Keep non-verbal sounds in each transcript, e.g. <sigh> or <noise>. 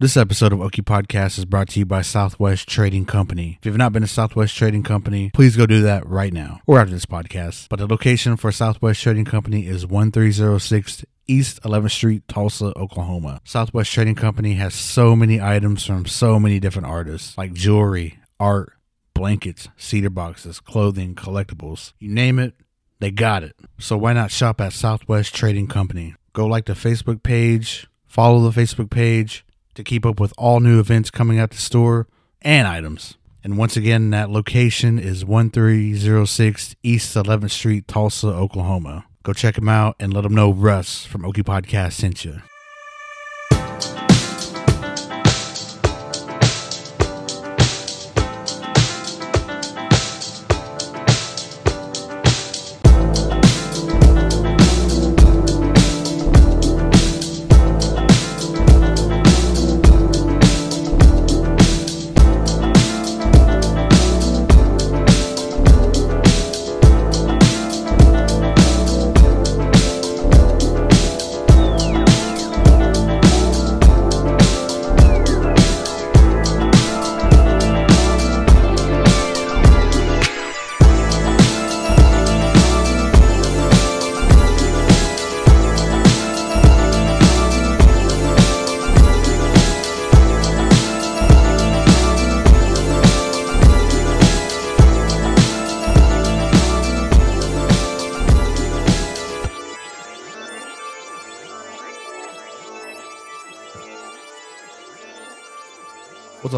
This episode of Okie Podcast is brought to you by Southwest Trading Company. If you've not been to Southwest Trading Company, please go do that right now or after this podcast. But the location for Southwest Trading Company is 1306 East 11th Street, Tulsa, Oklahoma. Southwest Trading Company has so many items from so many different artists like jewelry, art, blankets, cedar boxes, clothing, collectibles. You name it, they got it. So why not shop at Southwest Trading Company? Go like the Facebook page, follow the Facebook page to keep up with all new events coming out the store and items. And once again, that location is 1306 East 11th Street, Tulsa, Oklahoma. Go check them out and let them know Russ from Okie Podcast sent you.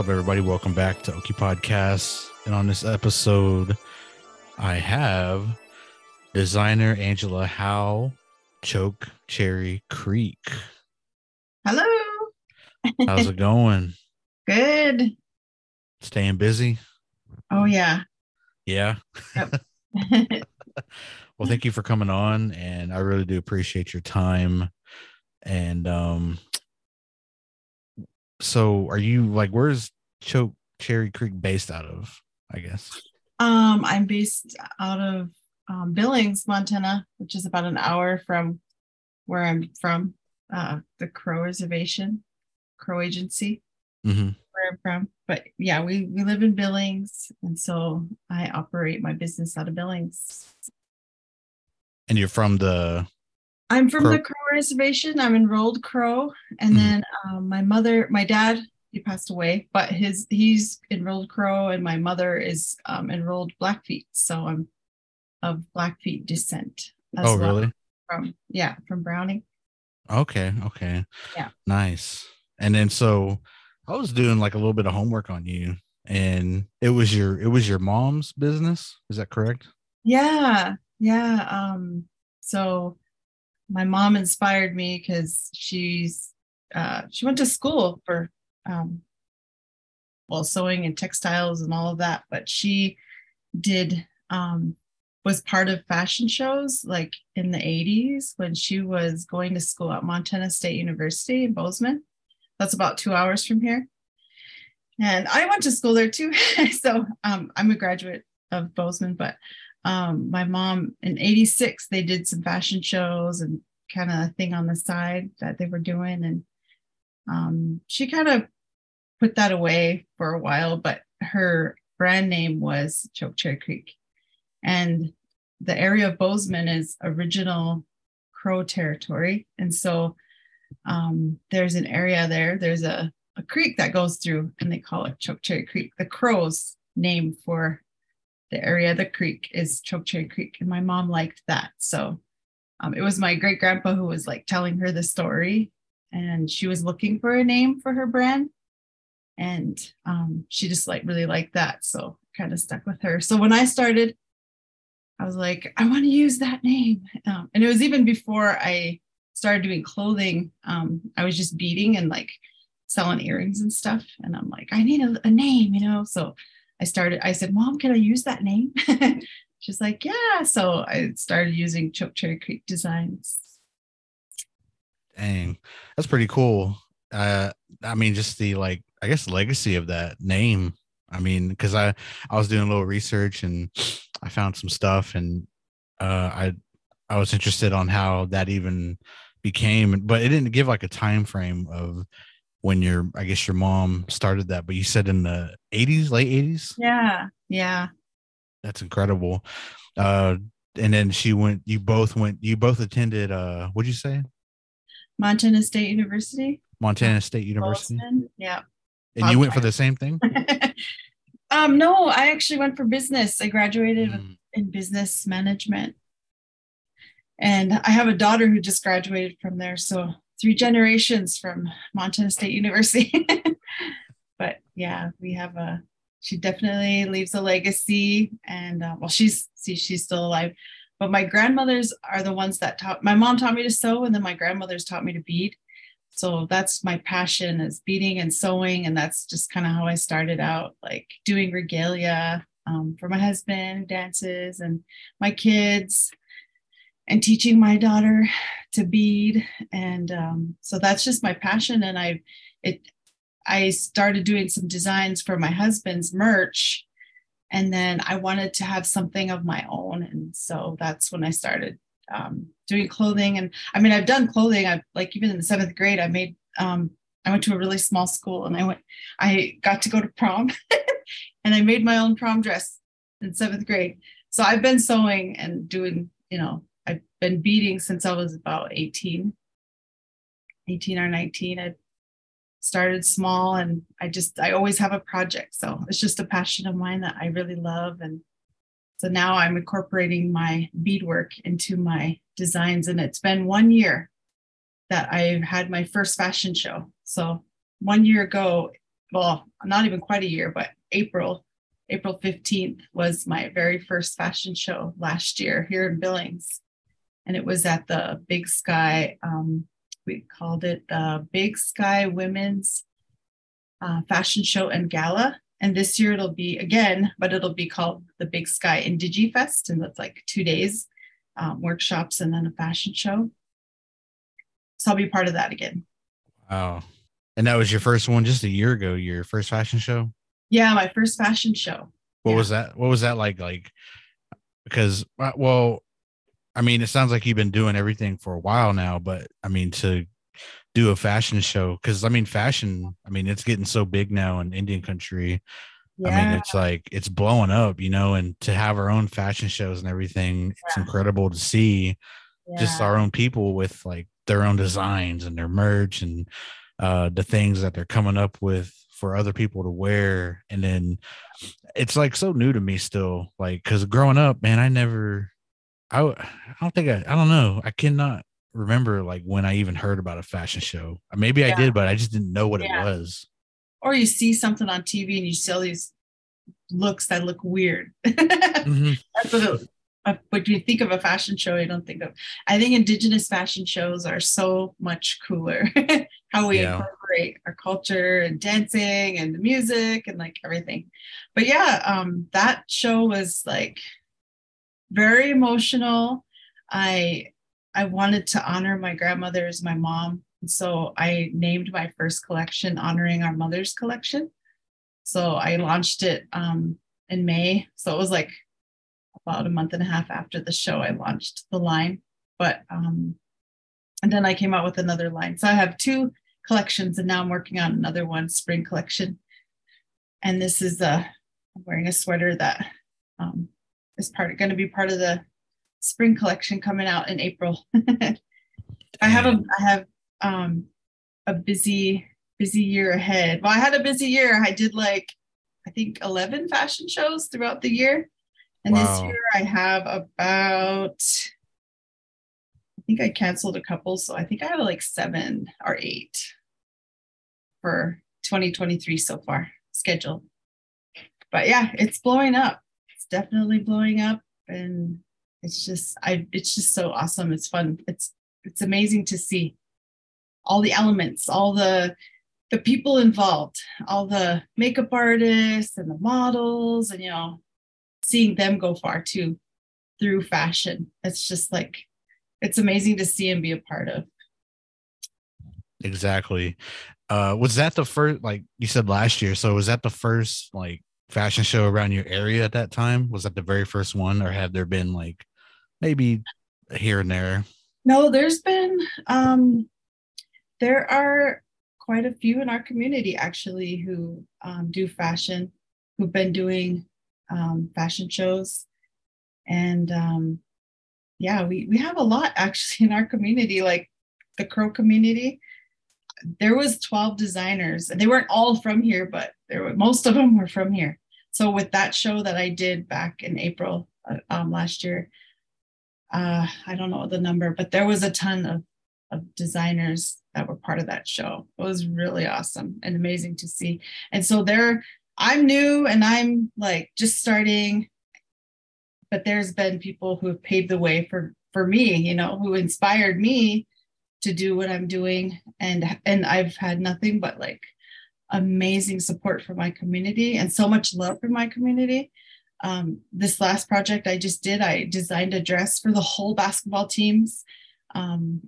Up, everybody? Welcome back to Okie Podcast. And on this episode, I have designer Angela Howe, Choke Cherry Creek. Hello. How's it going? <laughs> Good. Staying busy? Oh yeah. Yeah. Yep. <laughs> <laughs> well, thank you for coming on, and I really do appreciate your time. And um, so are you like where's Choke Cherry Creek based out of? I guess. um, I'm based out of um, Billings, Montana, which is about an hour from where I'm from, uh, the Crow Reservation, Crow Agency, Mm-hmm. where I'm from. But yeah, we we live in Billings, and so I operate my business out of Billings. And you're from the I'm from Crow- the Crow Reservation. I'm enrolled Crow, and Mhm. then um, my mother, my dad, he passed away, but his he's enrolled Crow, and my mother is um, enrolled Blackfeet. So I'm of Blackfeet descent. as Oh, well really? From yeah, from Browning. Okay, okay. Yeah. Nice. And then so I was doing like a little bit of homework on you and it was your it was your mom's business. Is that correct? Yeah, yeah. Um, so my mom inspired me because she's uh, she went to school for um, well sewing and textiles and all of that, but she did um, was part of fashion shows like in the 80s when she was going to school at Montana State University in Bozeman. That's about two hours from here. And I went to school there too. <laughs> so um, I'm a graduate of Bozeman, but um, my mom in 86 they did some fashion shows and kind of a thing on the side that they were doing and um, she kind of put that away for a while but her brand name was choke cherry creek. And the area of bozeman is original crow territory. And so um, there's an area there there's a, a creek that goes through and they call it choke cherry creek the crows name for the area of the creek is Choke Cherry Creek, and my mom liked that. So um, it was my great grandpa who was like telling her the story, and she was looking for a name for her brand, and um, she just like really liked that, so kind of stuck with her. So when I started, I was like, I want to use that name, um, and it was even before I started doing clothing. Um, I was just beading and like selling earrings and stuff, and I'm like, I need a, a name, you know, so. I started, I said, Mom, can I use that name? <laughs> She's like, Yeah. So I started using Choke Cherry Creek Designs. Dang. That's pretty cool. Uh I mean just the like I guess legacy of that name. I mean, because I I was doing a little research and I found some stuff and uh I I was interested on how that even became, but it didn't give like a time frame of when your I guess your mom started that, but you said in the 80s, late 80s? Yeah. Yeah. That's incredible. Uh and then she went you both went you both attended uh what'd you say? Montana State University. Montana State University. Bozeman. Yeah. And you went for the same thing? <laughs> um, no, I actually went for business. I graduated Mm. in business management. And I have a daughter who just graduated from there. So three generations from Montana State University. <laughs> but yeah, we have a she definitely leaves a legacy. And uh, well, she's see, she's still alive. But my grandmothers are the ones that taught my mom taught me to sew, and then my grandmothers taught me to bead. So that's my passion is beading and sewing. And that's just kind of how I started out, like doing regalia um, for my husband, dances, and my kids, and teaching my daughter to bead. And um, so that's just my passion. And I, it, I started doing some designs for my husband's merch. And then I wanted to have something of my own. And so that's when I started um, doing clothing. And I mean, I've done clothing. I like even in the seventh grade, I made, um, I went to a really small school and I went, I got to go to prom <laughs> and I made my own prom dress in seventh grade. So I've been sewing and doing, you know, I've been beading since I was about 18, 18 or 19. I started small and I just, I always have a project. So it's just a passion of mine that I really love. And so now I'm incorporating my beadwork into my designs. And it's been one year that I've had my first fashion show. So one year ago, well, not even quite a year, but April, April 15th was my very first fashion show last year here in Billings. And it was at the Big Sky, um, we called it the Big Sky Women's uh, Fashion Show and Gala. And this year it'll be again, but it'll be called the Big Sky IndigiFest. And that's like two days, um, workshops, and then a fashion show. So I'll be part of that again. Wow. And that was your first one just a year ago, your first fashion show? Yeah, my first fashion show. What Yeah. was that? What was that like? Like, because, uh, well, I mean, it sounds like you've been doing everything for a while now, but I mean, to do a fashion show, because I mean, fashion, I mean, it's getting so big now in Indian country. I mean, it's like it's blowing up, you know, and to have our own fashion shows and everything, it's incredible to see just our own people with like their own designs and their merch and uh the things that they're coming up with for other people to wear. And then it's like so new to me still like because growing up man i never I, I don't think I, I don't know i cannot remember like when i even heard about a fashion show maybe i did but i just didn't know what Yeah. it was or you see something on TV and you see all these looks that look weird. <laughs> Mhm. That's what it, uh, when you think of a fashion show, you don't think of. I think Indigenous fashion shows are so much cooler. <laughs> How we Yeah. incorporate our culture and dancing and the music and like everything. But yeah, um, that show was like very emotional. I I wanted to honor my grandmothers, my mom, so I named my first collection honoring our mother's collection. So I launched it um, in May. So it was like about a month and a half after the show, I launched the line. But um, and then I came out with another line. So I have two collections, and now I'm working on another one, spring collection. And this is a I'm wearing a sweater that um, is part going to be part of the spring collection coming out in April. <laughs> I have a I have um, a busy busy year ahead. Well, I had a busy year. I did like I think 11 fashion shows throughout the year. And this year I have about I think I canceled a couple, so I think I have like 7 or 8 for 2023 so far scheduled. But yeah, it's blowing up. Definitely blowing up and it's just I it's just so awesome. It's fun. It's it's amazing to see all the elements, all the the people involved, all the makeup artists and the models, and you know, seeing them go far too through fashion. It's just like it's amazing to see and be a part of. exactly uh was that the first like you said last year so was that the first like fashion show around your area at that time was that the very first one or have there been like maybe here and there No, there's been um there are quite a few in our community actually who um, do fashion, who've been doing um, fashion shows. And um, yeah, we, we have a lot actually in our community, like the Crow community. There was 12 designers and they weren't all from here, but there were most of them were from here. So with that show that I did back in April uh, um, last year, uh, I don't know the number, but there was a ton of, of designers that were part of that show. It was really awesome and amazing to see. And so there, I'm new and I'm like just starting, but there's been people who have paved the way for for me, you know, who inspired me to do what I'm doing. And and I've had nothing but like amazing support from my community and so much love from my community. Um, this last project I just did, I designed a dress for the whole basketball teams. Um,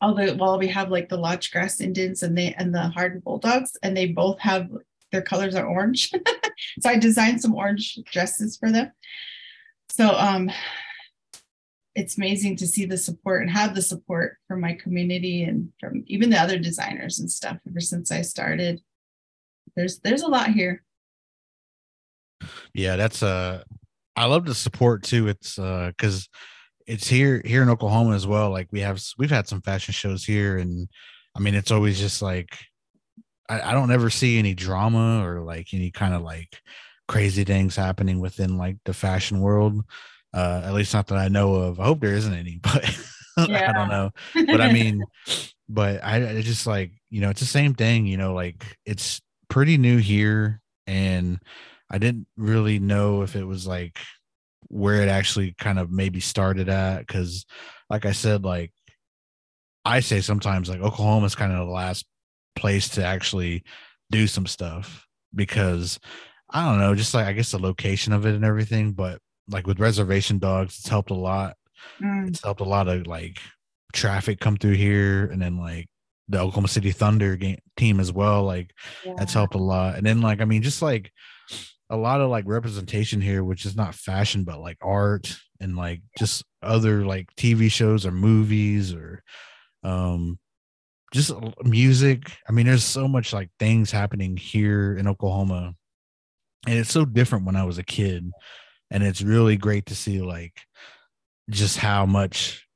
although well we have like the Lodge Grass Indians and they and the Hardin Bulldogs, and they both have their colors are orange. <laughs> so I designed some orange dresses for them. So um it's amazing to see the support and have the support from my community and from even the other designers and stuff ever since I started. There's there's a lot here. Yeah, that's uh I love the support too. It's uh because it's here here in Oklahoma as well. Like we have we've had some fashion shows here, and I mean it's always just like I, I don't ever see any drama or like any kind of like crazy things happening within like the fashion world. Uh, at least not that I know of. I hope there isn't any, <laughs> but yeah. I don't know. But I <laughs> mean, but I, I just like you know it's the same thing. You know, like it's pretty new here, and I didn't really know if it was like where it actually kind of maybe started at because like i said like i say sometimes like oklahoma is kind of the last place to actually do some stuff because i don't know just like i guess the location of it and everything but like with reservation dogs it's helped a lot mm. it's helped a lot of like traffic come through here and then like the oklahoma city thunder game team as well like yeah. that's helped a lot and then like i mean just like a lot of like representation here, which is not fashion, but like art and like just other like TV shows or movies or um just music. I mean, there's so much like things happening here in Oklahoma. And it's so different when I was a kid. And it's really great to see like just how much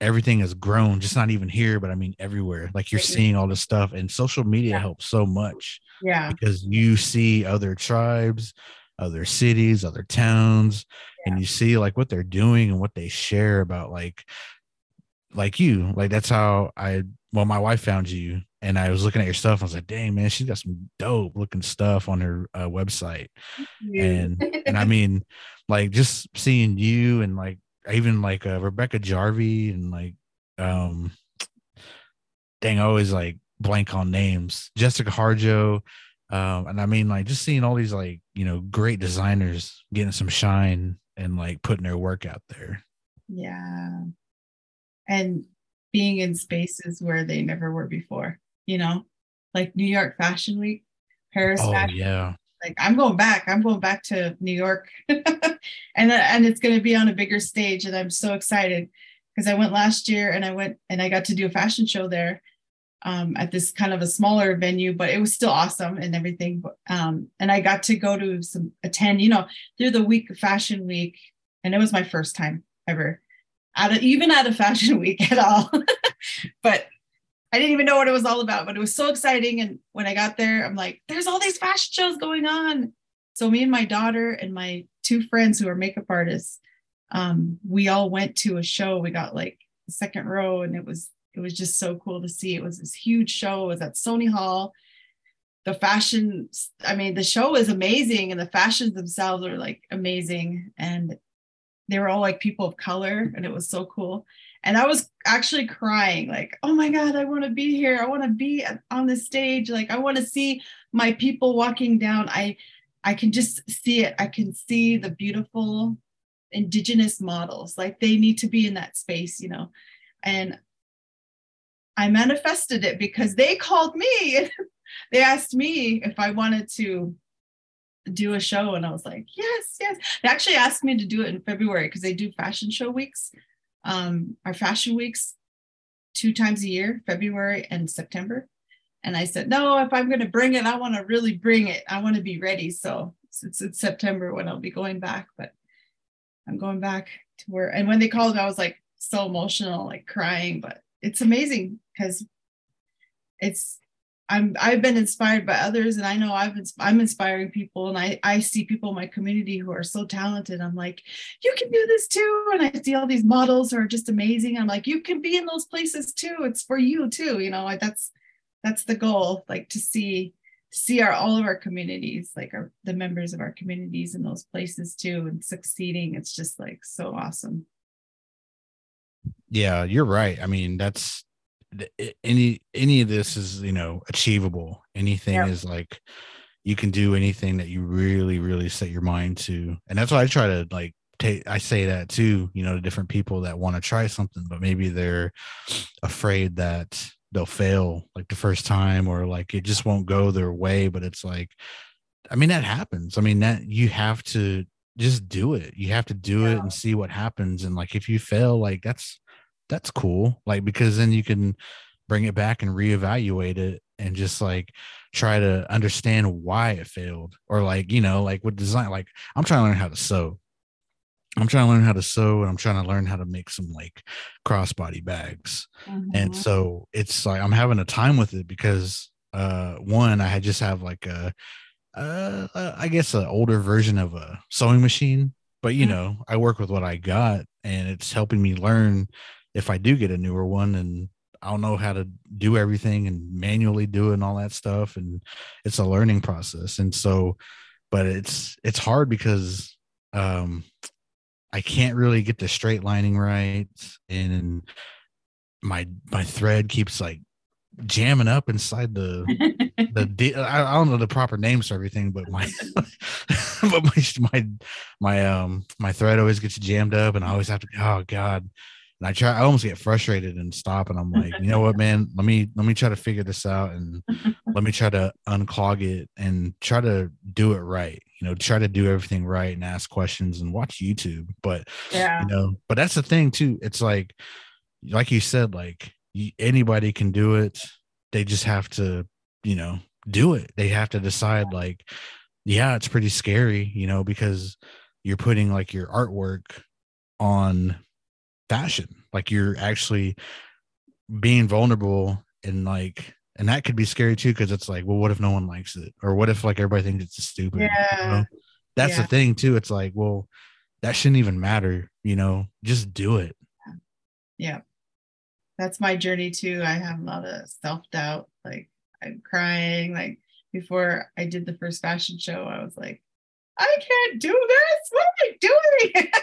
everything has grown, just not even here, but I mean everywhere. Like you're seeing all this stuff, and social media yeah. helps so much. Yeah. Because you see other tribes, other cities, other towns, yeah. and you see like what they're doing and what they share about like like you. Like that's how I well, my wife found you and I was looking at your stuff. I was like, dang man, she's got some dope looking stuff on her uh, website. And and I <laughs> mean, like just seeing you and like even like uh, Rebecca Jarvey and like um dang, I always like blank on names. Jessica Harjo. Um, and I mean like just seeing all these like, you know, great designers getting some shine and like putting their work out there. Yeah. And being in spaces where they never were before, you know, like New York Fashion Week, Paris oh, Fashion yeah like I'm going back. I'm going back to New York, <laughs> and and it's going to be on a bigger stage, and I'm so excited because I went last year and I went and I got to do a fashion show there um, at this kind of a smaller venue, but it was still awesome and everything. Um, and I got to go to some attend, you know, through the week Fashion Week, and it was my first time ever a, even at a fashion <laughs> week at all. <laughs> but I didn't even know what it was all about, but it was so exciting. And when I got there, I'm like, there's all these fashion shows going on. So me and my daughter and my two friends who are makeup artists, um, we all went to a show. We got like the second row, and it was it was just so cool to see. It was this huge show. It was at Sony Hall. The fashion, I mean, the show was amazing, and the fashions themselves are like amazing. And they were all like people of color, and it was so cool and i was actually crying like oh my god i want to be here. I want to be on the stage. Like i want to see my people walking down. I i can just see it. I can see the beautiful indigenous models. Like they need to be in that space you know? And i manifested it because they called me. <laughs> They asked me if i wanted to do a show and i was like yes yes. They actually asked me to do it in february because they do fashion show weeks um, our fashion weeks two times a year, February and September. And I said, no, if I'm going to bring it, I want to really bring it. I want to be ready. So it's, it's September when I'll be going back, but I'm going back to where, and when they called, I was like so emotional, like crying, but it's amazing because it's, I'm, I've been inspired by others and I know I've been, I'm inspiring people and I, I see people in my community who are so talented. I'm like, you can do this too. And I see all these models who are just amazing. I'm like, you can be in those places too. It's for you too. You know, that's, that's the goal, like to see see our all of our communities like our the members of our communities in those places too and succeeding it's just like so awesome yeah you're right i mean that's any any of this is you know achievable. Anything is like you can do anything that you really really set your mind to. And that's why i try to like take i say that too you know to different people that want to try something but maybe they're afraid that they'll fail like the first time or like it just won't go their way but it's like i mean that happens. I mean that you have to just do it. You have to do yeah. it and see what happens. And like if you fail like that's that's cool like because then you can bring it back and reevaluate it and just like try to understand why it failed or like you know like with design like i'm trying to learn how to sew I'm trying to learn how to sew and I'm trying to learn how to make some like crossbody bags. Mm-hmm. And so it's like I'm having a time with it because uh one, I had just have like a uh, I guess an older version of a sewing machine, but you mm-hmm. know, I work with what I got and it's helping me learn if I do get a newer one and I don't know how to do everything and manually do it and all that stuff and it's a learning process. And so but it's it's hard because um I can't really get the straight lining right, and my my thread keeps like jamming up inside the the <laughs> I, I don't know the proper names for everything, but my <laughs> but my my my um my thread always gets jammed up, and I always have to oh god, and I try I almost get frustrated and stop, and I'm like, you know what, man, let me let me try to figure this out, and let me try to unclog it and try to do it right you know try to do everything right and ask questions and watch youtube. But yeah. you know but that's the thing too. It's like like you said like anybody can do it. They just have to you know do it. They have to decide like yeah it's pretty scary you know because you're putting like your artwork on fashion. Like you're actually being vulnerable and like and that could be scary too because it's like well what if no one likes it? Or what if like everybody thinks it's stupid yeah. You know? that's yeah. the thing too. It's like well that shouldn't even matter you know? Just do it. Yeah. That's my journey too. I have a lot of self-doubt. Like i'm crying. Like before i did the first fashion show i was like i can't do this. What am i doing <laughs>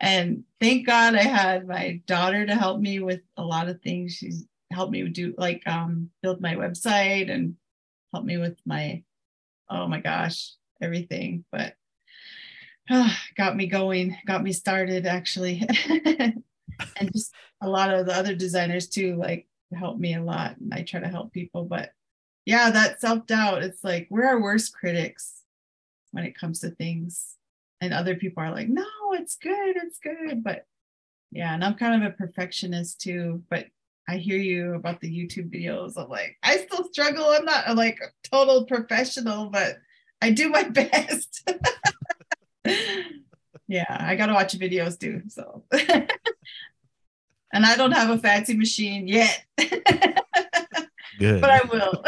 and thank god i had my daughter to help me with a lot of things. She's helped me do like um, build my website and help me with my oh my gosh everything. But uh, got me going got me started actually. <laughs> And just a lot of the other designers too like help me a lot and i try to help people. But yeah that self-doubt it's like we're our worst critics when it comes to things. And other people are like no Oh, it's good it's good but yeah and i'm kind of a perfectionist too but I hear you about the YouTube videos. I'm like, I still struggle. I'm not a, like a total professional, but I do my <laughs> best. <laughs> yeah, I gotta watch videos too. So, <laughs> and I don't have a fancy machine yet. Good, but I will.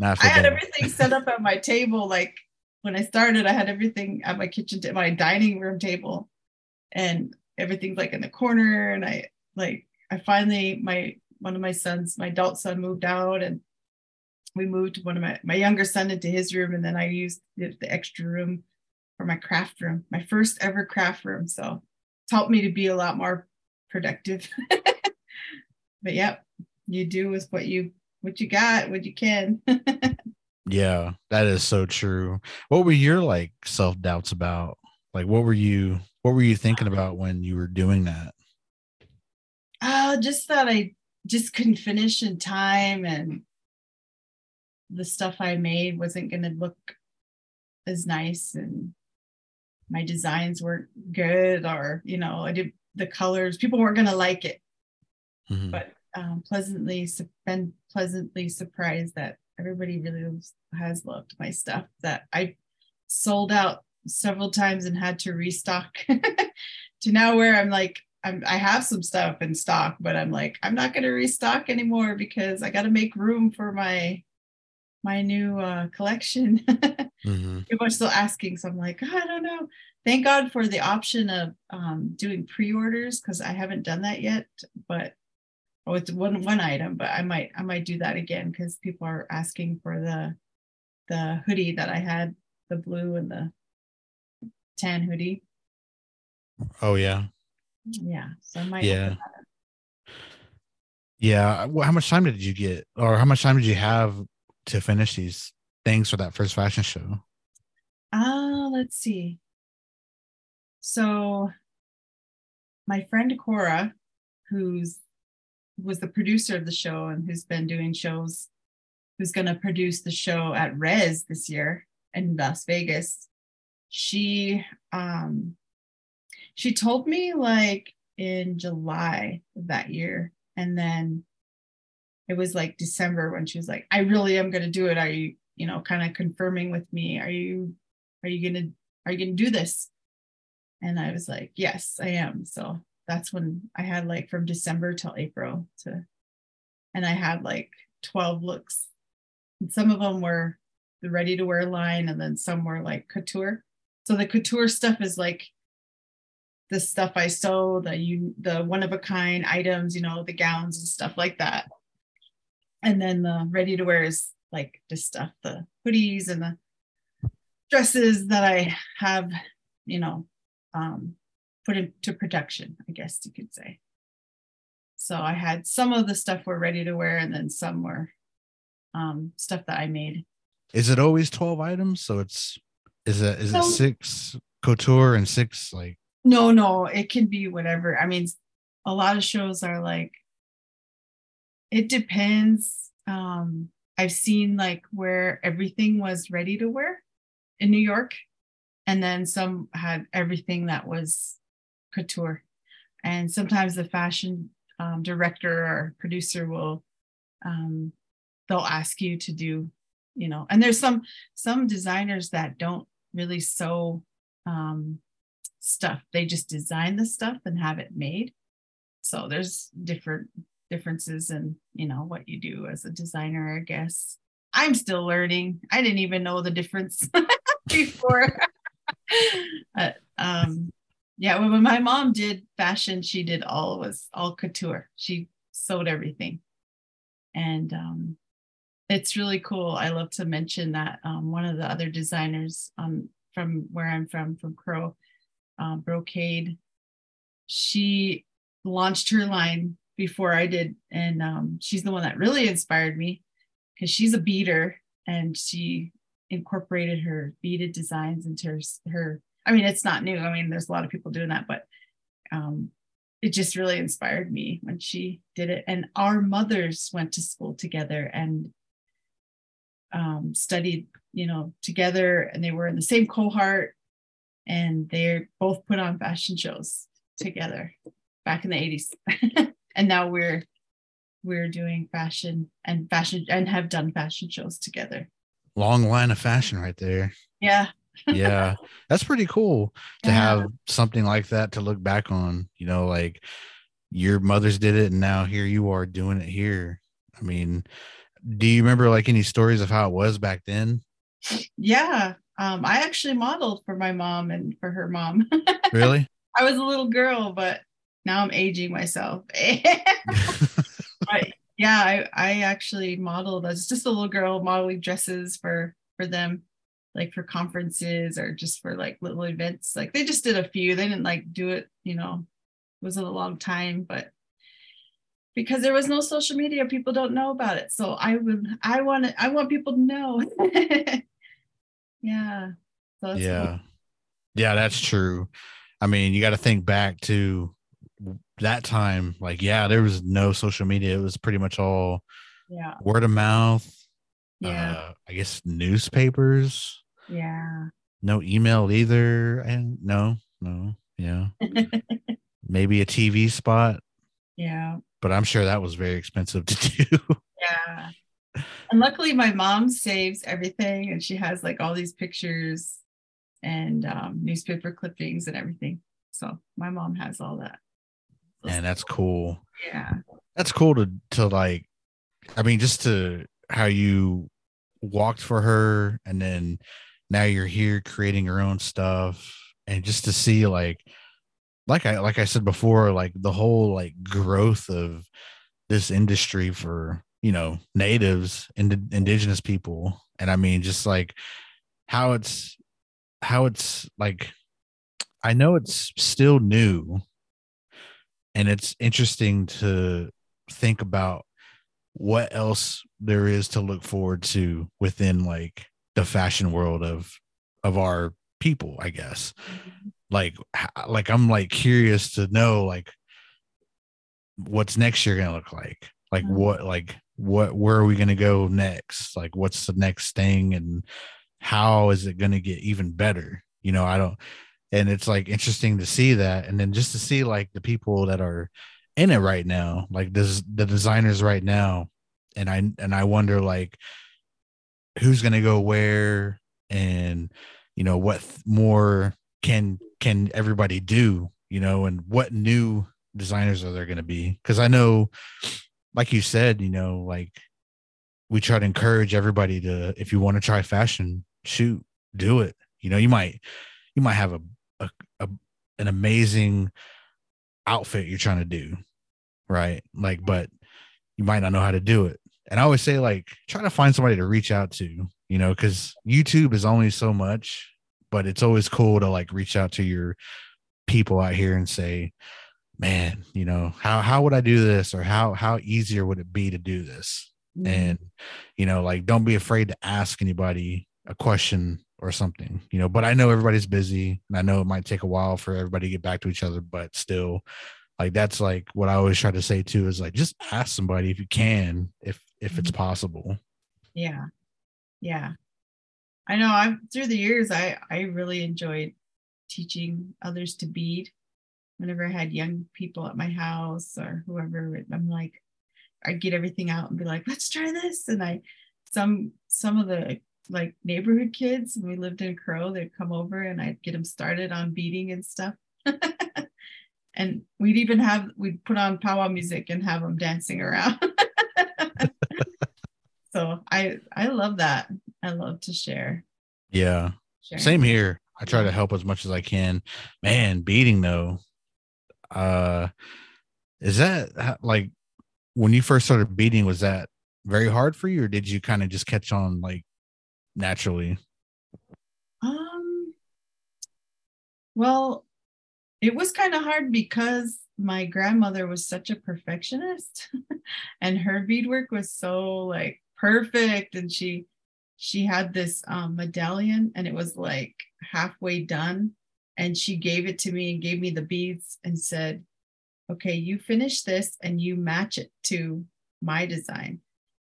I had everything set up at my table. Like when I started, I had everything at my kitchen, t- my dining room table, and everything's like in the corner. And I like I finally my one of my sons, my adult son, moved out, and we moved one of my my younger son into his room, and then I used the, the extra room for my craft room, my first ever craft room. So it's helped me to be a lot more productive. <laughs> but yep, you do with what you what you got, what you can. <laughs> yeah, that is so true. What were your like self doubts about? Like, what were you what were you thinking about when you were doing that? Uh, just that I just couldn't finish in time and the stuff I made wasn't going to look as nice and my designs weren't good or, you know, I did the colors, people weren't going to like it. Mm-hmm. But um, pleasantly been pleasantly surprised that everybody really has loved my stuff. That I sold out several times and had to restock <laughs> to now where I'm like I'm, I have some stuff in stock, but I'm like I'm not going to restock anymore because I got to make room for my my new uh, collection. <laughs> hmm People are still asking, so I'm like I don't know. Thank God for the option of um, doing pre-orders because I haven't done that yet, but oh, it's one one item. But I might I might do that again because people are asking for the the hoodie that I had, the blue and the tan hoodie. Oh yeah, Yeah, so I might. yeah, yeah. Well, how much time did you get, or how much time did you have to finish these things for that first fashion show? Ah, let's see. So my friend Cora, who's was the producer of the show and who's been doing shows, who's going to produce the show at Res this year in Las Vegas. She um she told me like in July of that year and then it was like December when she was like I really am going to do it. Are you you know kind of confirming with me? Are you are you to are you to do this? And I was like yes I am. So that's when I had like from December till April to, and I had like 12 looks. And some of them were the ready to wear line, and then some were like couture. So the couture stuff is like the stuff I sew, the you the one of a kind items, you know, the gowns and stuff like that. And then the ready to wear is like this stuff, the hoodies and the dresses that I have, you know, um, put into production, I guess you could say. So I had some of the stuff were ready to wear, and then some were um, stuff that I made. Is it always twelve items? So it's is it is it six couture and six like No, no, it can be whatever. I mean, a lot of shows are like, it depends. Um, I've seen like where everything was ready to wear in New York, and then some had everything that was couture. And sometimes the fashion um, director or producer will, um, they'll ask you to do, you know, and there's some some designers that don't really sew um, stuff. They just design the stuff and have it made. So there's different differences in you know what you do as a designer, I guess. I'm still learning. I didn't even know the difference <laughs> before. <laughs> Um, yeah, when my mom did fashion, she did all was all couture. She sewed everything, and um, it's really cool. I love to mention that um, one of the other designers um, from where I'm from, from Crow, uh, Brocade, she launched her line before I did, and um, she's the one that really inspired me because she's a beader and she incorporated her beaded designs into her, her. I mean, it's not new. I mean, there's a lot of people doing that, but um, it just really inspired me when she did it. And our mothers went to school together and um, studied, you know, together, and they were in the same cohort, and they both put on fashion shows together back in the 80s. <laughs> and now we're we're doing fashion and fashion and have done fashion shows together. long line of fashion right there. Yeah. Yeah. That's pretty cool to Yeah. have something like that to look back on, you know, like your mothers did it and now here you are doing it here. I mean, do you remember like any stories of how it was back then? Yeah. Um, I actually modeled for my mom and for her mom. <laughs> Really? I was a little girl, but now I'm aging myself. <laughs> but yeah, I, I actually modeled as just a little girl modeling dresses for for them, like for conferences or just for like little events. Like they just did a few. They didn't like do it, you know, it wasn't a long time, but because there was no social media, people don't know about it. So I would I want to I want people to know. <laughs> yeah. So yeah. Yeah, that's true. I mean, you got to think back to that time. Like, yeah, there was no social media. It was pretty much all yeah. word of mouth. Yeah. Uh, I guess newspapers. Yeah. No email either. And no, no, yeah. <laughs> Maybe a TV spot. Yeah. but I'm sure that was very expensive to do. <laughs> Yeah. And luckily my mom saves everything and she has like all these pictures and um, newspaper clippings and everything. So my mom has all that. And that's cool. Yeah. That's cool to to like I mean just to how you walked for her and then now you're here creating your own stuff. And just to see like like I like I said before like the whole like growth of this industry for you know natives and indigenous people. And I mean just like how it's how it's like I know it's still new. And it's interesting to think about what else there is to look forward to within like the fashion world of of our people i guess. Like like i'm like curious to know like what's next year gonna look like? Like mm-hmm. what like what where are we gonna go next? Like what's the next thing and how is it gonna get even better? You know i don't and it's like interesting to see that. And then just to see like the people that are in it right now like this the designers right now and i and i wonder like who's going to go where and you know what more can can everybody do you know and what new designers are there going to be? Because i know like you said you know like we try to encourage everybody to if you want to try fashion shoot do it. You know you might you might have a, a, a an amazing outfit you're trying to do right? Like but you might not know how to do it and I always say, like, try to find somebody to reach out to, you know, because YouTube is only so much, but it's always cool to like reach out to your people out here and say, man, you know, how how would I do this, or how how easier would it be to do this? Mm-hmm. And you know, like, don't be afraid to ask anybody a question or something, you know. But I know everybody's busy, and I know it might take a while for everybody to get back to each other, but still, like that's like what I always try to say too is like just ask somebody if you can, if if it's mm-hmm. possible. Yeah. Yeah. I know I've through the years I I really enjoyed teaching others to bead. Whenever I had young people at my house or whoever, I'm like, I'd get everything out and be like, let's try this. And I some some of the like neighborhood kids, we lived in Crow, they'd come over and I'd get them started on beading and stuff. <laughs> and we'd even have we'd put on powwow music and have them dancing around. <laughs> so I I love that. I love to share. Yeah. Sharing. Same here. I try to help as much as I can. Man, beading though. Uh is that like when you first started beading was that very hard for you or did you kind of just catch on like naturally? Um well, it was kind of hard because my grandmother was such a perfectionist <laughs> and her beadwork was so like perfect. And she she had this um, medallion and it was like halfway done. And she gave it to me and gave me the beads and said okay you finish this and you match it to my design.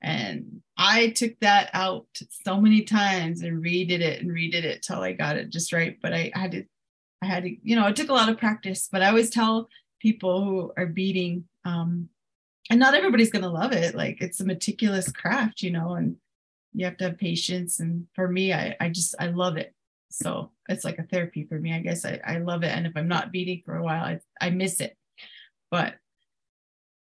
And i took that out so many times and redid it and redid it till i got it just right. But i had to I had to, you know, it took a lot of practice, but I always tell people who are beading, um, and not everybody's going to love it. Like it's a meticulous craft, you know, and you have to have patience. And for me, I, I just, I love it. So it's like a therapy for me. I guess I, I love it. And if I'm not beading for a while, I, I miss it. But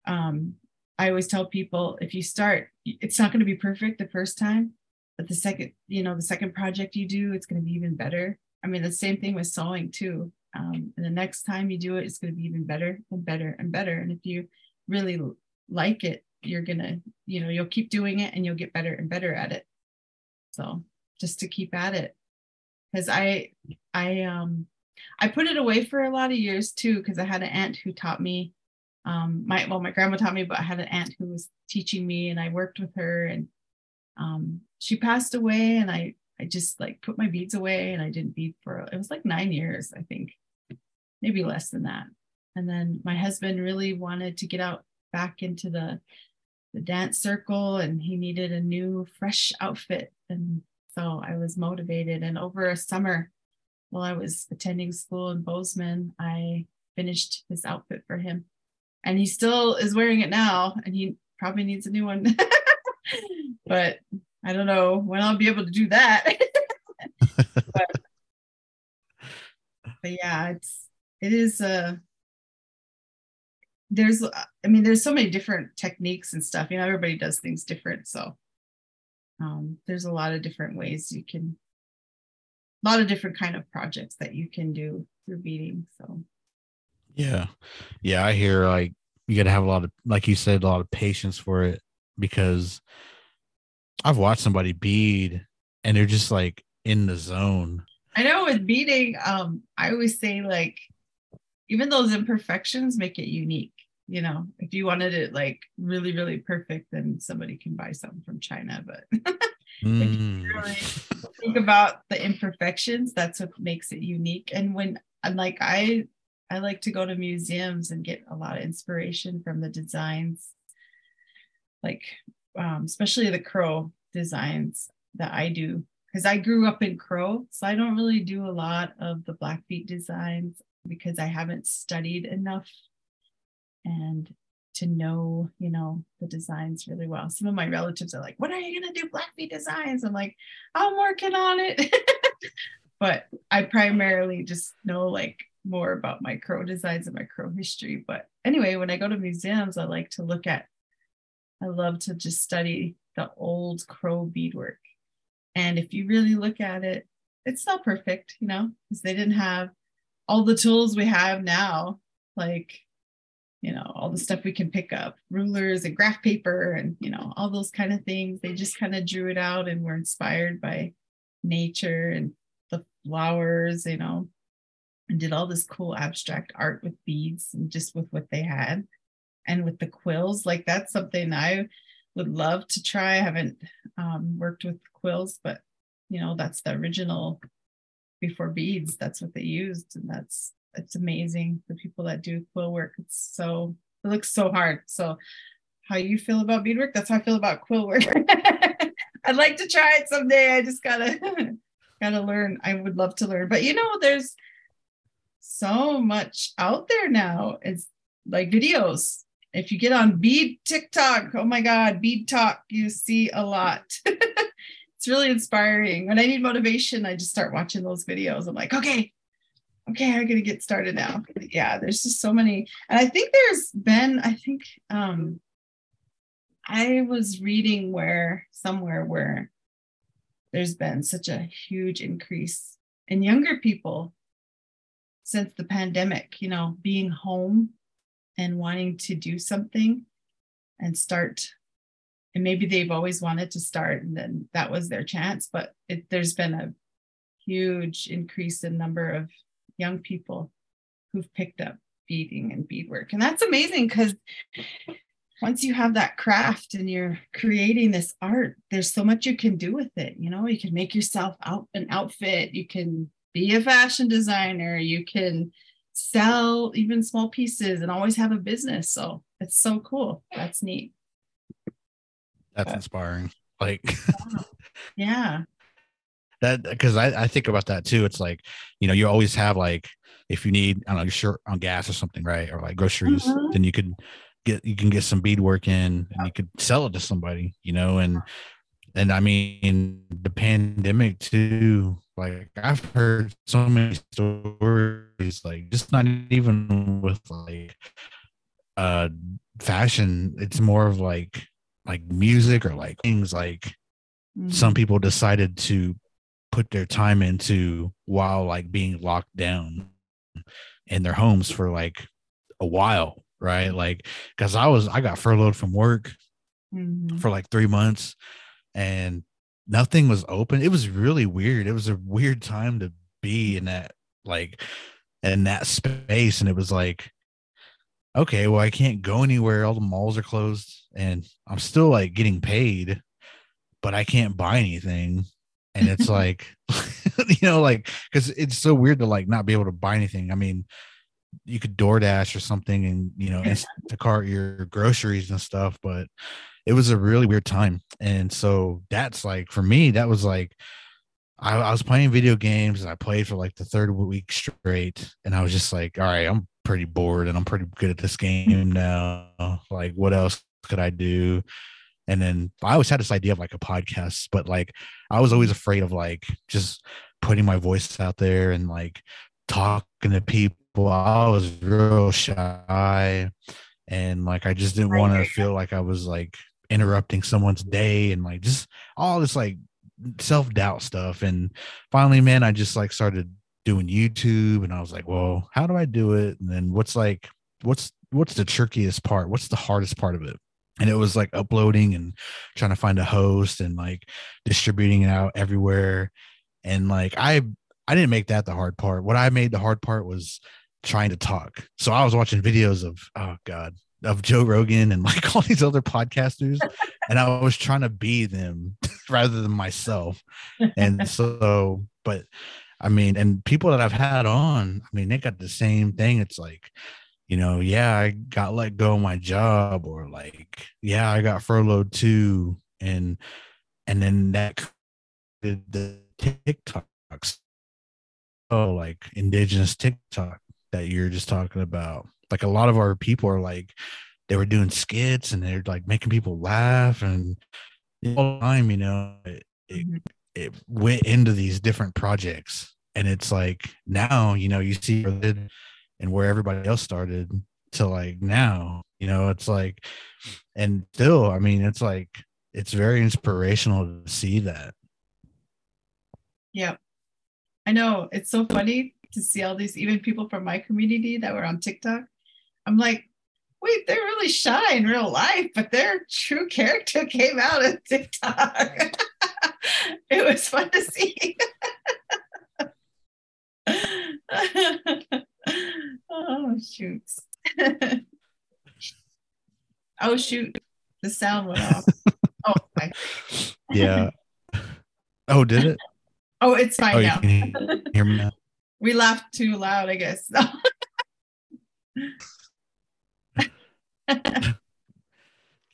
um, I always tell people if you start, it's not going to be perfect the first time, but the second, you know, the second project you do, it's going to be even better. I mean, the same thing with sewing too. Um, and the next time you do it, it's going to be even better and better and better. And if you really like it, you're to, you know, you'll keep doing it and you'll get better and better at it. So just to keep at it. Cause I, I, um, I put it away for a lot of years too, because I had an aunt who taught me. Um, my well, my grandma taught me, but I had an aunt who was teaching me, and I worked with her. And um, she passed away, and I I just like put my beads away and I didn't bead for it was like nine years, I think, maybe less than that. And then my husband really wanted to get out back into the the dance circle and he needed a new fresh outfit. And so I was motivated. And over a summer, while I was attending school in Bozeman, I finished his outfit for him. and he still is wearing it now, and he probably needs a new one. <laughs> but I don't know when I'll be able to do that. <laughs> but, but yeah, it's it is uh there's I mean there's so many different techniques and stuff. You know, everybody does things different. So um there's a lot of different ways you can a lot of different kind of projects that you can do through beading. So yeah. Yeah, I hear like you gotta have a lot of like you said, a lot of patience for it because I've watched somebody bead and they're just like in the zone. I know with beading, um, I always say like even those imperfections make it unique. You know, if you wanted it like really, really perfect, then somebody can buy something from China. But <laughs> mm. really think about the imperfections, that's what makes it unique. And when and like I I like to go to museums and get a lot of inspiration from the designs, like um, especially the crow designs that I do because I grew up in crow, so I don't really do a lot of the Blackfeet designs because I haven't studied enough and to know, you know, the designs really well. Some of my relatives are like, "What are you gonna do Blackfeet designs?" I'm like, "I'm working on it," <laughs> but I primarily just know like more about my crow designs and my crow history. But anyway, when I go to museums, I like to look at. I love to just study the old crow beadwork and if you really look at it, it's not perfect, you know, because they didn't have all the tools we have now, like, you know, all the stuff we can pick up, rulers and graph paper and, you know, all those kind of things. They just kind of drew it out and were inspired by nature and the flowers, you know, and did all this cool abstract art with beads and just with what they had. And with the quills, like that's something I would love to try. I haven't um, worked with quills, but you know, that's the original before beads. That's what they used. And that's, it's amazing. The people that do quill work, it's so, it looks so hard. So how you feel about beadwork, that's how I feel about quill work. <laughs> I'd like to try it someday. I just gotta, <laughs> gotta learn. I would love to learn, but you know, there's so much out there now. It's like videos if you get on bead TikTok, oh my God, BeadTok, you see a lot. <laughs> it's really inspiring. When I need motivation, I just start watching those videos. I'm like, okay, okay, I gotta get started now. Yeah, there's just so many. And I think there's been, I think um I was reading where somewhere where there's been such a huge increase in younger people since the pandemic, you know, being home and wanting to do something and start and maybe they've always wanted to start and then that was their chance but it, there's been a huge increase in number of young people who've picked up beading and beadwork and that's amazing because once you have that craft and you're creating this art there's so much you can do with it you know you can make yourself out an outfit you can be a fashion designer you can sell even small pieces and always have a business. So it's so cool. That's neat. That's inspiring. Like, <laughs> yeah. That because I, I think about that too. It's like, you know, you always have like if you need, I don't know, you're short on gas or something, right? Or like groceries, mm-hmm. then you could get you can get some bead work in and you could sell it to somebody, you know, and and I mean the pandemic too like I've heard so many stories, like just not even with like uh fashion. It's more of like like music or like things like mm-hmm. some people decided to put their time into while like being locked down in their homes for like a while, right? Like because I was I got furloughed from work mm-hmm. for like three months and nothing was open. It was really weird. It was a weird time to be in that like in that space. And it was like, okay, well, I can't go anywhere. All the malls are closed and I'm still like getting paid, but I can't buy anything. And it's <laughs> like, <laughs> you know, like, cause it's so weird to like not be able to buy anything. I mean, you could DoorDash or something and, you know, to cart your groceries and stuff, but it was a really weird time. And so that's like for me, that was like I, I was playing video games and I played for like the third week straight, and I was just like, all right, I'm pretty bored and I'm pretty good at this game now. Like, what else could I do? And then I always had this idea of like a podcast, but like I was always afraid of like just putting my voice out there and like talking to people. I was real shy and like I just didn't want to feel like I was like interrupting someone's day and like just all this like self-doubt stuff and finally man I just like started doing YouTube and I was like, well, how do I do it? And then what's like what's what's the trickiest part? What's the hardest part of it? And it was like uploading and trying to find a host and like distributing it out everywhere. And like I I didn't make that the hard part. What I made the hard part was trying to talk. So I was watching videos of oh god, of Joe Rogan and <laughs> like all these other podcasters <laughs> and I was trying to be them <laughs> rather than myself. And so but I mean, and people that I've had on, I mean, they got the same thing. It's like, you know, yeah, I got let go of my job, or like, yeah, I got furloughed too, and and then that the TikToks, oh, like indigenous TikTok that you're just talking about. Like a lot of our people are like, they were doing skits and they're like making people laugh and all the time, you know, it, it, mm-hmm. it went into these different projects and it's like now you know you see and where everybody else started to like now you know it's like and still i mean it's like it's very inspirational to see that. Yeah i know. It's so funny to see all these even people from my community that were on tiktok. I'm like wait they're really shy in real life but their true character <laughs> came out of tiktok. <laughs> It was fun to see <laughs> oh shoots. <laughs> oh shoot. The sound went off. <laughs> oh my. yeah. Oh, did it? Oh, it's fine oh, now. Hear me now? we laughed too loud, I guess. <laughs>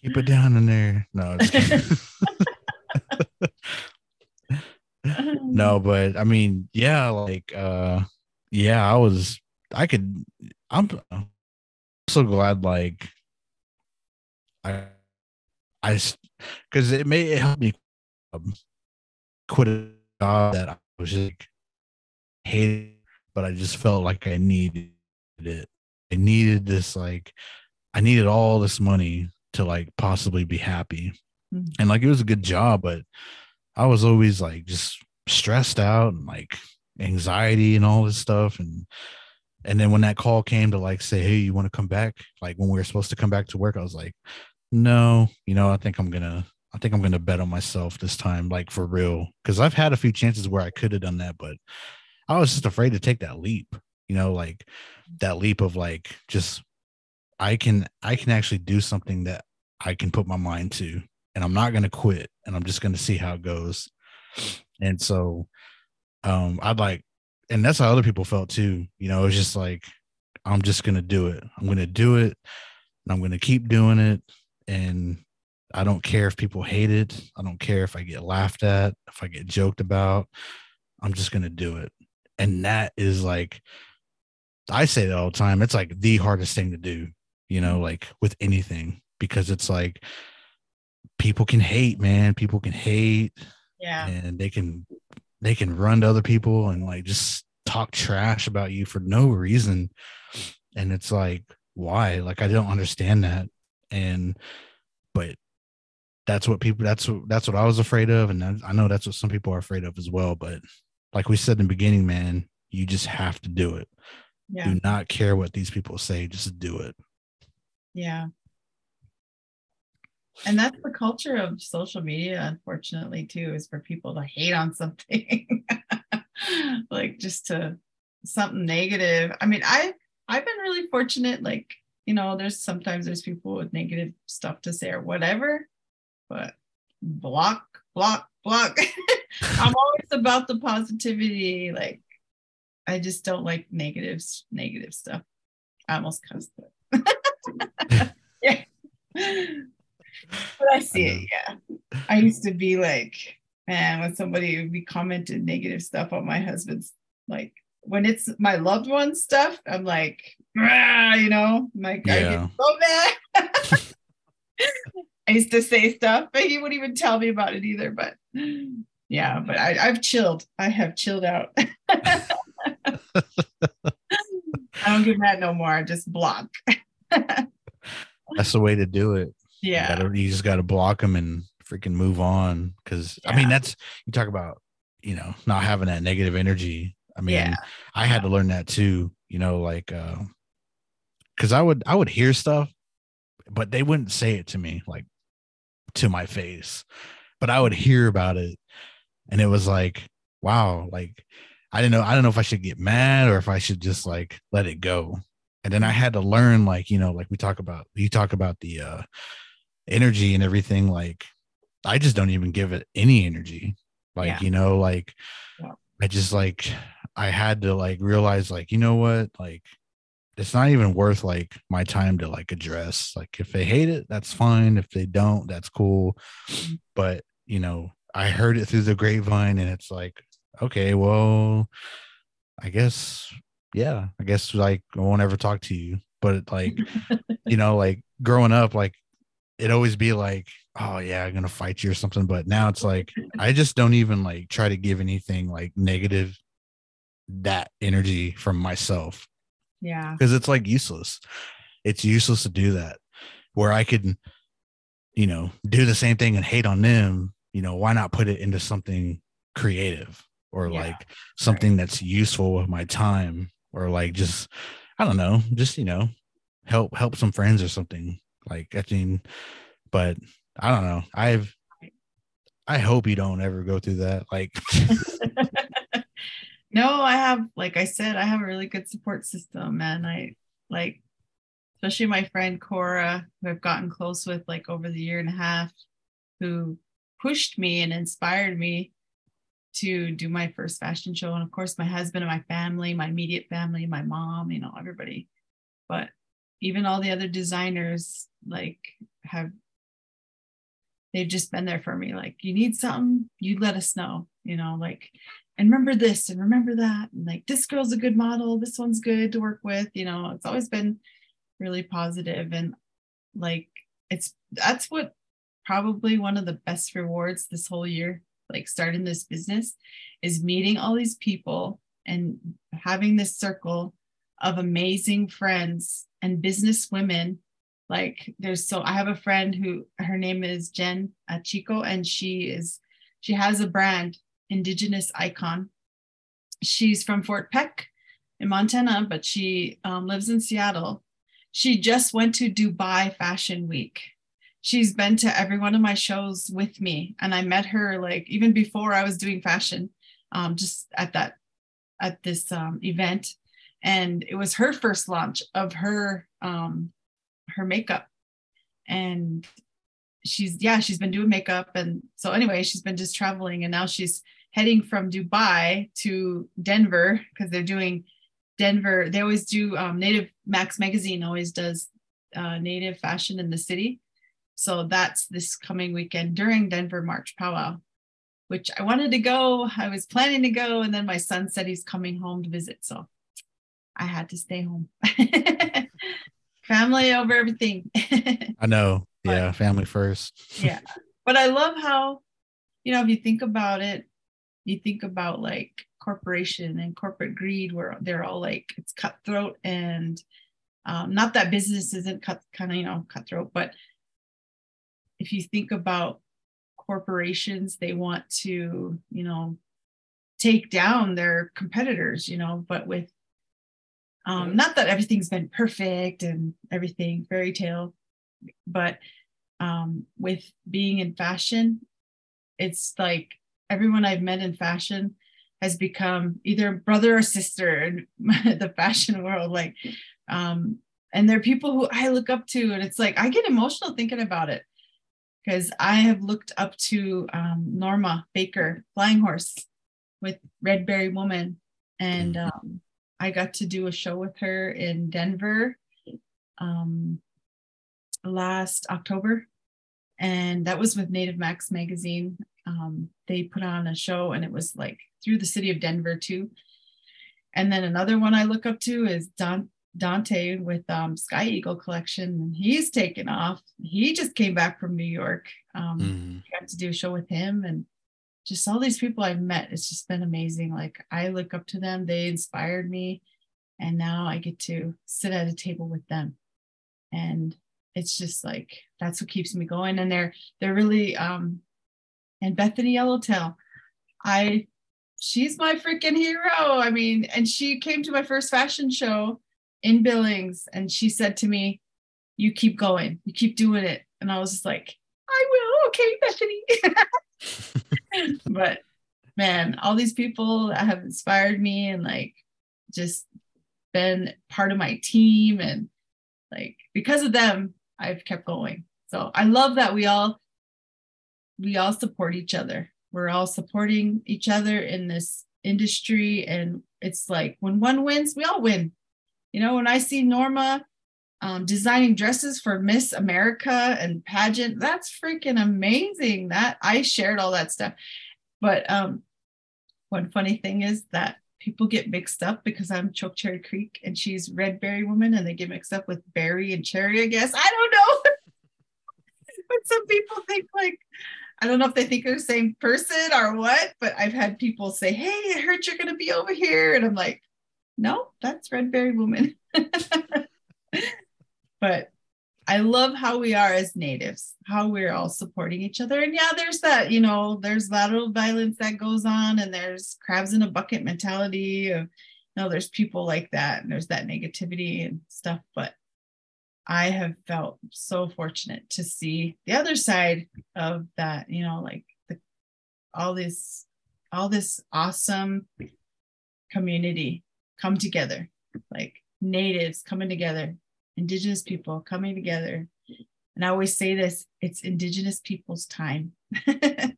Keep it down in there. No, no, but I mean, yeah, like uh yeah, I was I could I'm so glad like I I because it may it help me um, quit a job that I was just like, hated, but I just felt like I needed it. I needed this like I needed all this money to like possibly be happy. Mm-hmm. And like it was a good job, but I was always like just stressed out and like anxiety and all this stuff. And and then when that call came to like say, Hey, you want to come back? Like when we were supposed to come back to work, I was like, No, you know, I think I'm gonna I think I'm gonna bet on myself this time, like for real. Cause I've had a few chances where I could have done that, but I was just afraid to take that leap, you know, like that leap of like just I can I can actually do something that I can put my mind to and I'm not to quit and I'm just to see how it goes. And so um I'd like and that's how other people felt too. You know, it's just like I'm just going to do it. I'm going to do it and I'm going to keep doing it and I don't care if people hate it. I don't care if I get laughed at, if I get joked about. I'm just going to do it. And that is like I say that all the time. It's like the hardest thing to do, you know, like with anything because it's like people can hate, man. People can hate. Yeah. And they can they can run to other people and like just talk trash about you for no reason. And it's like, why? Like I don't understand that. And but that's what people that's what that's what I was afraid of. And I know that's what some people are afraid of as well. But like we said in the beginning, man, you just have to do it. Yeah. Do not care what these people say, just do it. Yeah and that's the culture of social media unfortunately too is for people to hate on something. <laughs> Like just to something negative. I mean i i've been really fortunate like you know there's sometimes there's people with negative stuff to say or whatever but block block block. <laughs> I'm always about the positivity like i just don't like negatives negative stuff. I almost cussed it <laughs> yeah but I see it. Yeah. I used to be like, man, when somebody would be commenting negative stuff on my husband's, like when it's my loved one stuff, I'm like, "Rah," you know, like I get so mad. <laughs> I used to say stuff, but he wouldn't even tell me about it either. But yeah, but I, I've chilled. I have chilled out. <laughs> I don't get mad no more. I just block. <laughs> That's the way to do it. Yeah. You, gotta, you just got to block them and freaking move on. Cause I mean, that's, you talk about, you know, not having that negative energy. I mean, Yeah. I had to learn that too, you know, like, uh, cause I would, I would hear stuff, but they wouldn't say it to me like to my face, but I would hear about it. And it was like, wow, like, I didn't know, I don't know if I should get mad or if I should just like let it go. And then I had to learn, like, you know, like we talk about, you talk about the, uh, energy and everything like i just don't even give it any energy. Like Yeah. you know like Yeah. i just like i had to like realize like you know what? Like it's not even worth like my time to like address. Like if they hate it that's fine. If they don't that's cool. But you know i heard it through the grapevine and it's like okay well i guess yeah i guess like i won't ever talk to you. But like <laughs> you know like growing up like it always be like oh yeah i'm gonna fight you or something but now it's like i just don't even like try to give anything like negative that energy from myself. Yeah. because it's like useless. It's useless to do that. Where i could you know do the same thing and hate on them you know why not put it into something creative? Or Yeah, like something that's useful with my time. Or like just i don't know just you know help help some friends or something like i mean but i don't know i've i hope you don't ever go through that like <laughs> no, I have, like I said, I have a really good support system. And I like, especially my friend Cora, who I've gotten close with like over the year and a half, who pushed me and inspired me to do my first fashion show. And of course, my husband and my family, my immediate family, my mom, you know, everybody. But even all the other designers, like, have they've just been there for me. Like, you need something, you let us know, you know, like, and remember this and remember that. And like, this girl's a good model. This one's good to work with. You know, it's always been really positive And like, it's that's what probably one of the best rewards this whole year, like starting this business, is meeting all these people and having this circle of amazing friends and business women like there's so i have a friend who her name is jen uh, chico and she is she has a brand indigenous icon. She's from fort peck in montana but she um, lives in seattle. She just went to dubai fashion week. She's been to every one of my shows with me and i met her like even before i was doing fashion um, just at that at this um, event. And it was her first launch of her um, her makeup. And she's yeah she's been doing makeup. And so anyway she's been just traveling and now she's heading from dubai to denver because they're doing denver they always do um, native max magazine always does uh, native fashion in the city. So that's this coming weekend during denver march powwow which i wanted to go i was planning to go and then my son said he's coming home to visit. So i had to stay home <laughs> family over everything. <laughs> I know. Yeah family first. Yeah. But i love how you know if you think about it you think about like corporation and corporate greed where they're all like it's cutthroat and um, not that business isn't cut kind of you know cutthroat but if you think about corporations they want to you know take down their competitors you know but with um, not that everything's been perfect and everything fairy tale but um, with being in fashion, it's like everyone I've met in fashion has become either brother or sister in <laughs> the fashion world. Like, um, and they're people who I look up to, and it's like I get emotional thinking about it because I have looked up to um, Norma Baker, Flying Horse, with Red Berry Woman, and um, I got to do a show with her in Denver um, last October. and that was with Native Max magazine. Um, they put on a show, and it was like through the city of Denver too. And then another one I look up to is Don, Dante with um, Sky Eagle Collection. He's taken off. He just came back from New York. Um, Mhm. Got to do a show with him and just all these people I've met. It's just been amazing. Like I look up to them. They inspired me, and now I get to sit at a table with them, and it's just like that's what keeps me going. And they're they're really um, and Bethany Yellowtail. I she's my freaking hero. I mean, and she came to my first fashion show in Billings and she said to me, You keep going, you keep doing it. And I was just like, I will, okay, Bethany. <laughs> <laughs> <laughs> but man, all these people that have inspired me and like just been part of my team and like because of them, I've kept going. So I love that we all we all support each other. We're all supporting each other in this industry. And it's like when one wins, we all win. You know, when I see Norma um, designing dresses for Miss America and pageant, that's freaking amazing. That I shared all that stuff. But um, one funny thing is that people get mixed up because I'm Choke Cherry Creek and she's Red Berry Woman, and they get mixed up with Berry and Cherry, I guess. I don't know. <laughs> but some people think like I don't know if they think they're the same person or what, but I've had people say, Hey, I heard you're going to be over here. And I'm like, No, that's Red Berry Woman. <laughs> but I love how we are as natives, how we're all supporting each other. And yeah, there's that, you know, there's lateral violence that goes on, and there's crabs in a bucket mentality of, you know, there's people like that, and there's that negativity and stuff. But I have felt so fortunate to see the other side of that, you know, like the all this all this awesome community come together, like natives coming together, indigenous people coming together. And I always say this, it's indigenous people's time. <laughs>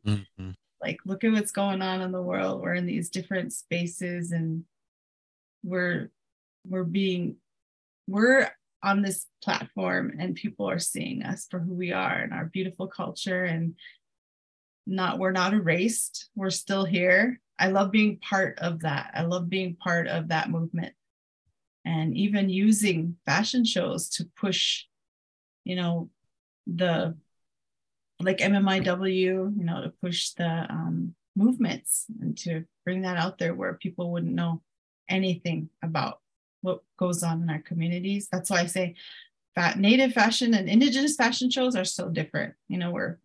Mhm. like look at what's going on in the world. We're in these different spaces and we're we're being we're on this platform and people are seeing us for who we are and our beautiful culture and not we're not erased we're still here i love being part of that i love being part of that movement and even using fashion shows to push you know the like MMIW, you know, to push the um, movements and to bring that out there where people wouldn't know anything about what goes on in our communities. That's why I say that native fashion and indigenous fashion shows are so different. You know, we're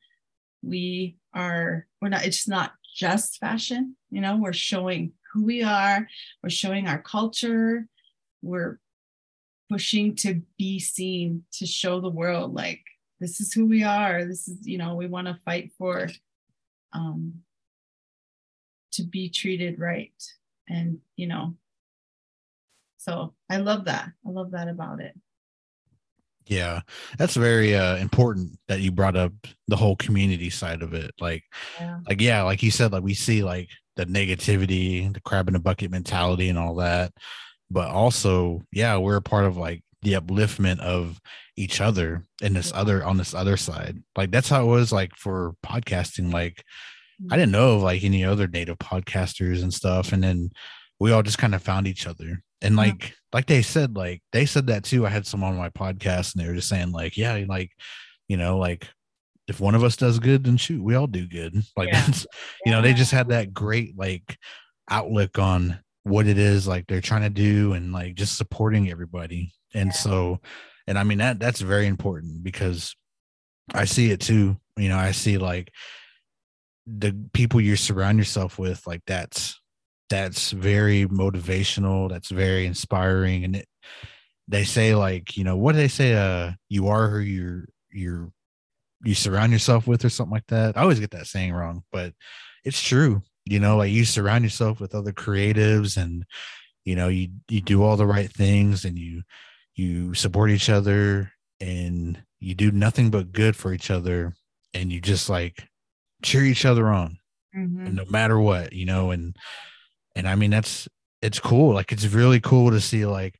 we are we're not it's not just fashion, you know, we're showing who we are, we're showing our culture, we're pushing to be seen, to show the world like this is who we are. This is, you know, we want to fight for um to be treated right. And, you know, so I love that. I love that about it. Yeah, that's very uh, important that you brought up the whole community side of it. Like, Yeah. like yeah, like you said, like we see like the negativity, the crab in a bucket mentality, and all that. But also, yeah, we're a part of like the upliftment of each other in this mm-hmm. other on this other side. Like that's how it was like for podcasting. Like I mm-hmm. didn't know of like any other native podcasters and stuff. And then we all just kind of found each other. And Yeah. like, like they said, like they said that too. I had someone on my podcast and they were just saying, like, yeah, like, you know, like if one of us does good, then shoot, we all do good. Like Yeah. <laughs> that's, you know, they just had that great like outlook on what it is like they're trying to do and like just supporting everybody. And so, and I mean that that's very important because I see it too. You know, I see like the people you surround yourself with, like that's that's very motivational, that's very inspiring. And it they say like, you know, what do they say? Uh you are who you're you're you surround yourself with or something like that. I always get that saying wrong, but it's true. You know, like you surround yourself with other creatives and you know, you you do all the right things and you you support each other and you do nothing but good for each other and you just like cheer each other on Mhm. no matter what you know and and i mean that's it's cool like it's really cool to see like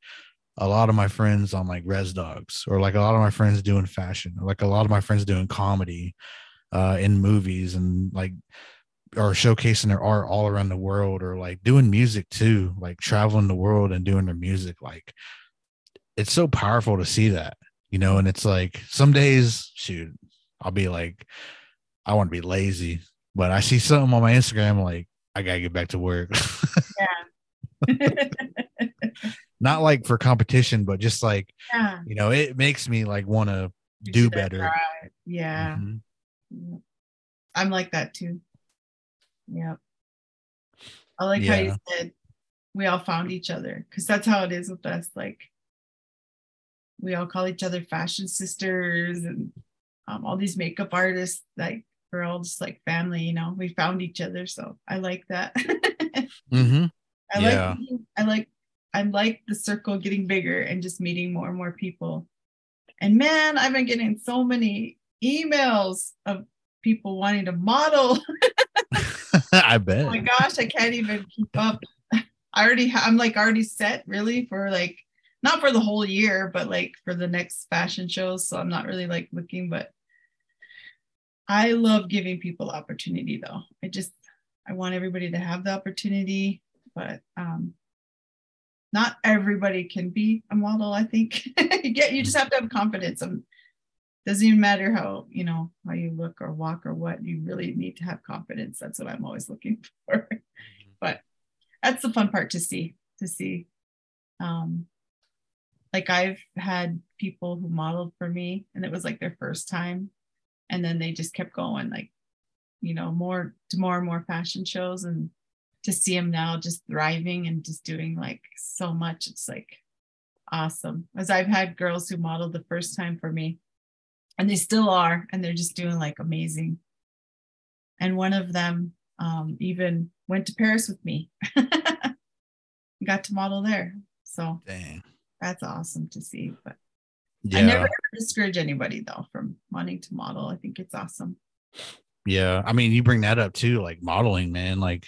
a lot of my friends on like res dogs or like a lot of my friends doing fashion or like a lot of my friends doing comedy uh in movies and like or showcasing their art all around the world or like doing music too like traveling the world and doing their music like it's so powerful to see that you know and it's like some days shoot i'll be like i want to be lazy but i see something on my instagram like i gotta get back to work yeah. <laughs> <laughs> not like for competition but just like yeah. you know it makes me like want to do better. Yeah. Mhm. I'm like that too. Yep. I like how you said we all found each other because that's how it is with us. Like we all call each other fashion sisters and um, all these makeup artists. Like we're all just like family, you know. We found each other, so I like that. <laughs> Mhm. I Yeah. like I like I like the circle getting bigger and just meeting more and more people. And man, I've been getting so many emails of people wanting to model. <laughs> <laughs> i bet Oh my gosh, I can't even keep up. I already ha- I'm like already set really for like not for the whole year, but like for the next fashion shows. So I'm not really like looking, but I love giving people opportunity though. I just I want everybody to have the opportunity, but um not everybody can be a model, I think. <laughs> you get you just have to have confidence. Um doesn't even matter how you know how you look or walk or what you really need to have confidence. That's what i'm always looking <laughs> for. But that's the fun part to see to see. Um like i've had people who modeled for me and it was like their first time and then they just kept going like you know more to more and more fashion shows and to see them now just thriving and just doing like so much it's like awesome. As i've had girls who modeled the first time for me and they still are and they're just doing like amazing and one of them um, even went to paris with me <laughs> got to model there so Dang. that's awesome to see but Yeah. i never ever discourage anybody though from wanting to model i think it's awesome Yeah. I mean, you bring that up too, like modeling, man. Like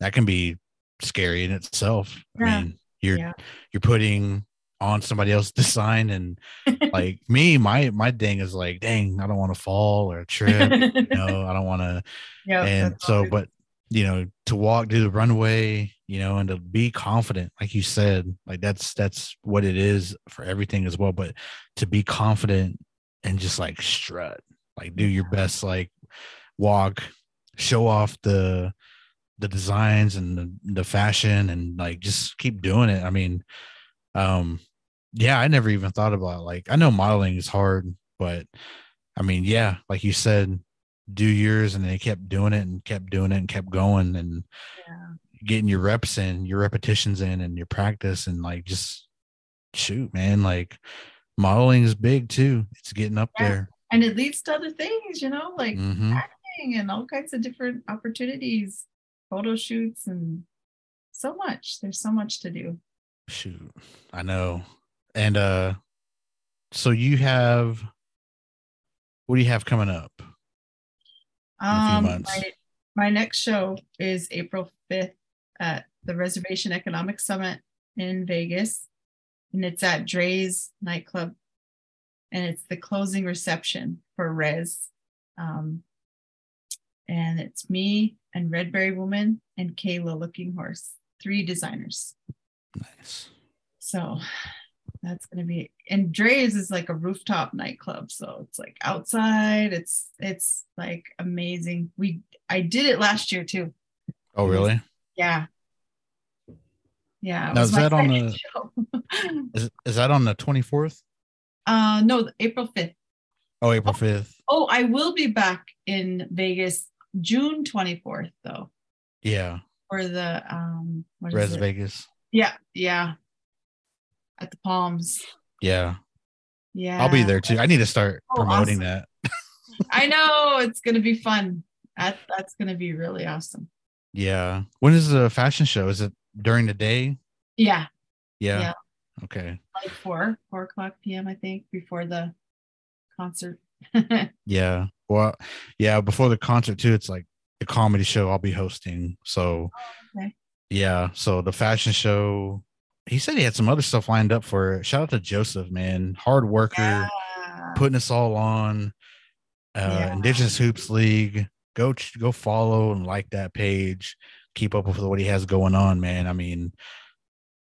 that can be scary in itself. Yeah. I mean, you're Yeah. you're putting on somebody else's <laughs> design and <laughs> like me, my my thing is like, dang, I don't want to fall or trip. you know, <laughs> I don't want to yeah and so but you know, to walk do the runway, you know, and to be confident, like you said, like that's that's what it is for everything as well. But to be confident and just like strut, like do your best, like walk, show off the the designs and the, the fashion and like just keep doing it. I mean, um, yeah, I never even thought about like I know modeling is hard, but I mean, yeah, like you said, do yours and they kept doing it and kept doing it and kept going and yeah. getting your reps in, your repetitions in and your practice and like just shoot, man, like modeling is big too. It's getting up Yeah. there. and it leads to other things you know like hmm acting and all kinds of different opportunities photo shoots and so much there's so much to do Shoot, I know. And uh, so you have what do you have coming up? Um, my, my next show is April 5th at the Reservation Economic Summit in Vegas. And it's at Drai's nightclub. And it's the closing reception for Res. Um, and it's me and Redberry Woman and Kayla Looking Horse, three designers. Nice. So that's gonna be and Drai's is like a rooftop nightclub. So it's like outside. It's it's like amazing. We I did it last year too. Oh, really? Yeah. Yeah. Now, was is that on the- <laughs> Is is that on the twenty fourth? uh no, April 5th. Oh, April fifth. Oh, I will be back in Vegas June 24th though. Yeah, For the um what is Res it? Vegas. Yeah, yeah. At the Palms. Yeah, Yeah. I'll be there too. I need to start Oh, promoting awesome. that. <laughs> I know <laughs> it's gonna be fun. That that's gonna be really awesome. Yeah. When is the fashion show? Is it during the day? Yeah, Yeah. Yeah. Okay. like four, four o'clock PM, I think, before the concert. <laughs> Yeah. Well, yeah. Before the concert too, it's like the comedy show I'll be hosting. So, oh, okay. yeah. So the fashion show he said he had some other stuff lined up for it. Shout out to Joseph, man. Hard worker, Yeah. putting us all on. Uh Yeah. Indigenous Hoops League. Go go follow and like that page. Keep up with what he has going on, man. I mean,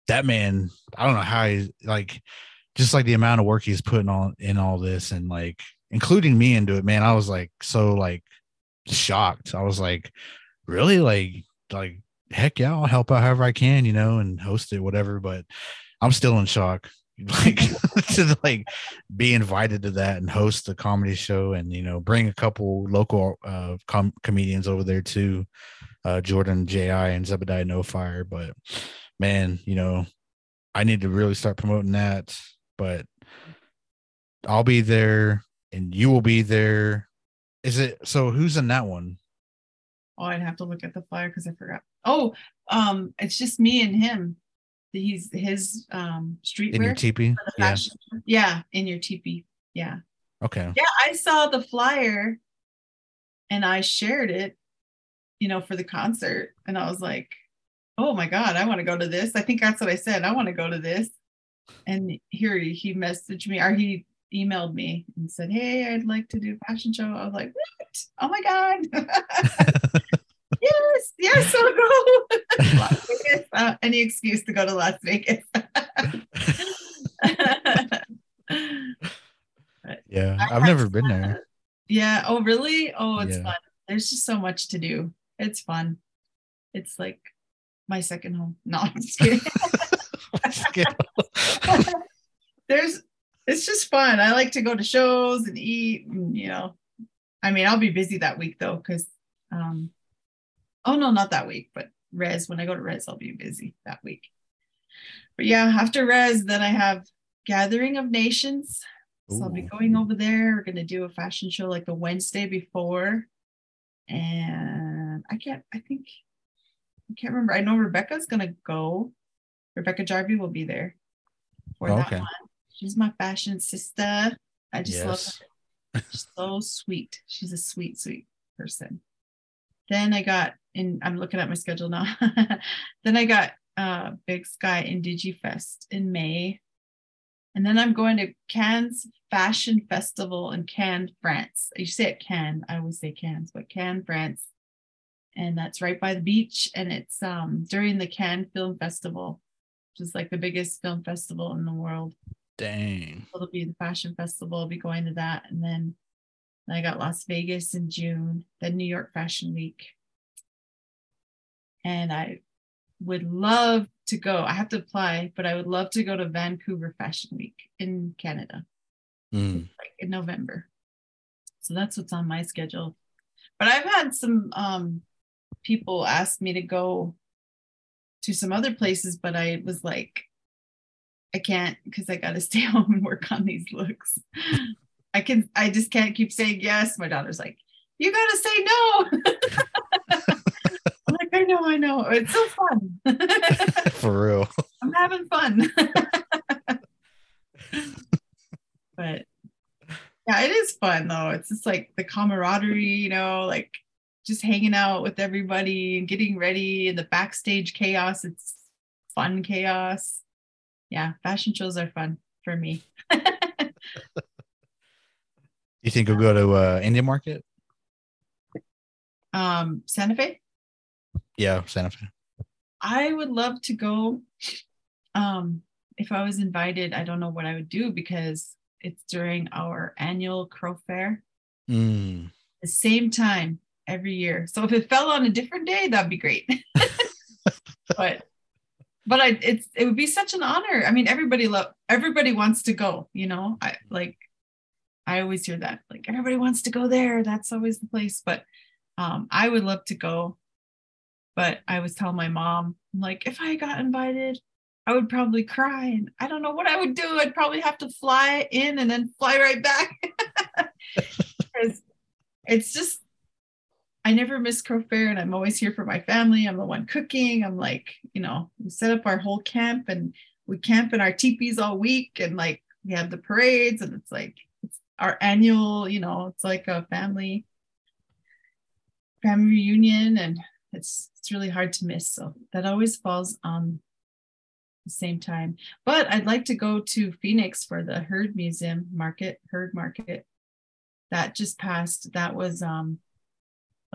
that man, I don't know how he's like just like the amount of work he's putting on in all this and like including me into it, man. I was like so like shocked. I was like, really? Like, like heck yeah, I'll help out however I can, you know, and host it, whatever. But I'm still in shock. <laughs> Like to like be invited to that and host a comedy show and you know bring a couple local uh com- comedians over there too, uh Jordan Ji and Zebediah No Fire. But man, you know, I need to really start promoting that. But I'll be there and you will be there. Is it so? Who's in that one? Oh, I'd have to look at the flyer because I forgot. Oh, um, it's just me and him. He's his um street In your teepee? Yeah. Yeah, in your teepee. Yeah. Okay. Yeah, I saw the flyer and I shared it, you know, for the concert. And I was like, oh my God, I want to go to this. I think that's what I said. I want to go to this. And here he, he messaged me or he emailed me and said, Hey, I'd like to do a fashion show. I was like, What? Oh my God. <laughs> yes, yes, I'll go. <laughs> Las Vegas. Uh, any excuse to go to Las Vegas. <laughs> Yeah. I've never been there. Yeah. Oh, really? Oh, it's Yeah. fun. There's just so much to do. It's fun. It's like my second home. No, I'm just kidding. There's, it's just fun. I like to go to shows and eat, and you know, I mean, I'll be busy that week though, because, um, oh no, not that week, but Res. When I go to Res, I'll be busy that week. But yeah, after Res, then I have Gathering of Nations. So I'll be going over there. We're gonna do a fashion show like the Wednesday before. And I can't, I think I can't remember. I know Rebecca's gonna go. Rebecca Jarvie will be there for Oh, that okay. one. She's my fashion sister. I just love her. She's so sweet. She's a sweet, sweet person. Then I got in, I'm looking at my schedule now. <laughs> then I got uh Big Sky Indigifest in May. And then I'm going to Cannes Fashion Festival in Cannes, France. You say it Cannes, I always say Cannes, but Cannes, France. And that's right by the beach. And it's um during the Cannes Film Festival, which is like the biggest film festival in the world. Dang. It'll be the fashion festival. I'll be going to that. And then I got Las Vegas in June, then New York Fashion Week. And I would love to go. I have to apply, but I would love to go to Vancouver Fashion Week in Canada, Mm. like in November. So that's what's on my schedule. But I've had some um people ask me to go to some other places, but I was like, I can't because I gotta <laughs> stay home and work on these looks. I can I just can't keep saying yes. My daughter's like, you gotta say no. <laughs> I'm like, I know, I know. It's so fun. <laughs> For real. I'm having fun. but yeah, it is fun though. It's just like the camaraderie, you know, like just hanging out with everybody and getting ready and the backstage chaos. It's fun chaos. Yeah, fashion shows are fun for me. <laughs> You think we'll go to uh Indian Market? Um, Santa Fe. Yeah, Santa Fe. I would love to go. Um, if I was invited, I don't know what I would do because it's during our annual Crow Fair, Mm. the same time every year. So if it fell on a different day, that'd be great. <laughs> but but I it's it would be such an honor. I mean, everybody love everybody wants to go, you know. I like I always hear that. Like everybody wants to go there. That's always the place. But um I would love to go. But I was telling my mom, like, if I got invited, I would probably cry and I don't know what I would do. I'd probably have to fly in and then fly right back. <laughs> It's just I never miss Crow Fair and I'm always here for my family. I'm the one cooking. I'm like, you know, we set up our whole camp and we camp in our teepees all week and like we have the parades and it's like it's our annual, you know, it's like a family family reunion and it's it's really hard to miss. So that always falls on the same time. But I'd like to go to Phoenix for the Heard Museum Market, Heard Market. That just passed. That was um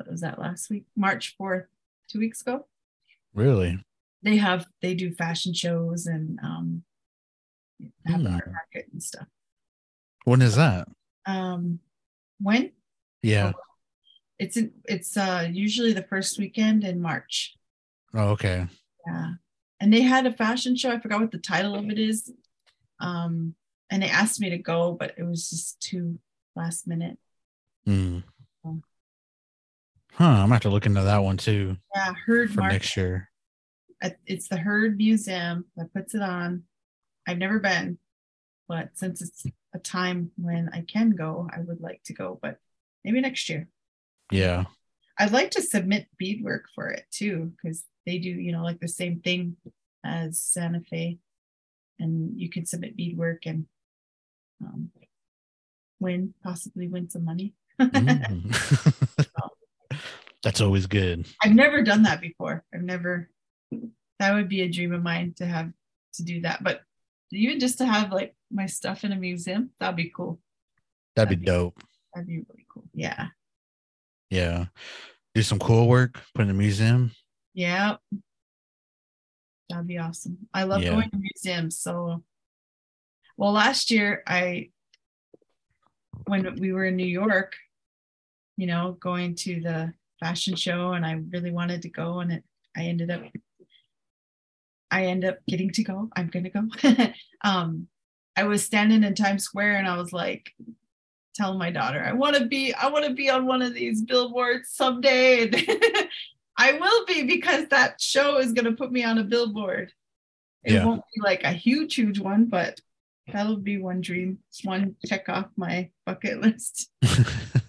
what was that last week? March 4th, two weeks ago. Really? They have they do fashion shows and um have Hmm. art market and stuff. When is that? Um when? Yeah. It's in it's uh usually the first weekend in March. Oh, okay. Yeah. And they had a fashion show. I forgot what the title of it is. Um, and they asked me to go, but it was just too last minute. Mm. Huh. I'm gonna have to look into that one too Yeah, Heard for Market. next year. It's the Heard Museum that puts it on. I've never been, but since it's a time when I can go, I would like to go, but maybe next year. Yeah. I'd like to submit beadwork for it too, because they do, you know, like the same thing as Santa Fe. And you can submit beadwork and um, win, possibly win some money. <laughs> Mm. <laughs> That's always good. I've never done that before. I've never, that would be a dream of mine to have to do that. But even just to have like my stuff in a museum, that'd be cool. That'd be That'd be- dope. That'd be really cool. Yeah. Yeah. Do some cool work, put in a museum. Yeah. That'd be awesome. I love Yeah. going to museums. So, well, last year I, when we were in New York, you know, going to the fashion show, and I really wanted to go, and it, I ended up, I end up getting to go. I'm gonna go. <laughs> um, I was standing in Times Square, and I was like, telling my daughter, I want to be, I want to be on one of these billboards someday. And <laughs> I will be because that show is going to put me on a billboard. It Yeah. won't be like a huge, huge one, but that'll be one dream, It's one check off my bucket list. <laughs>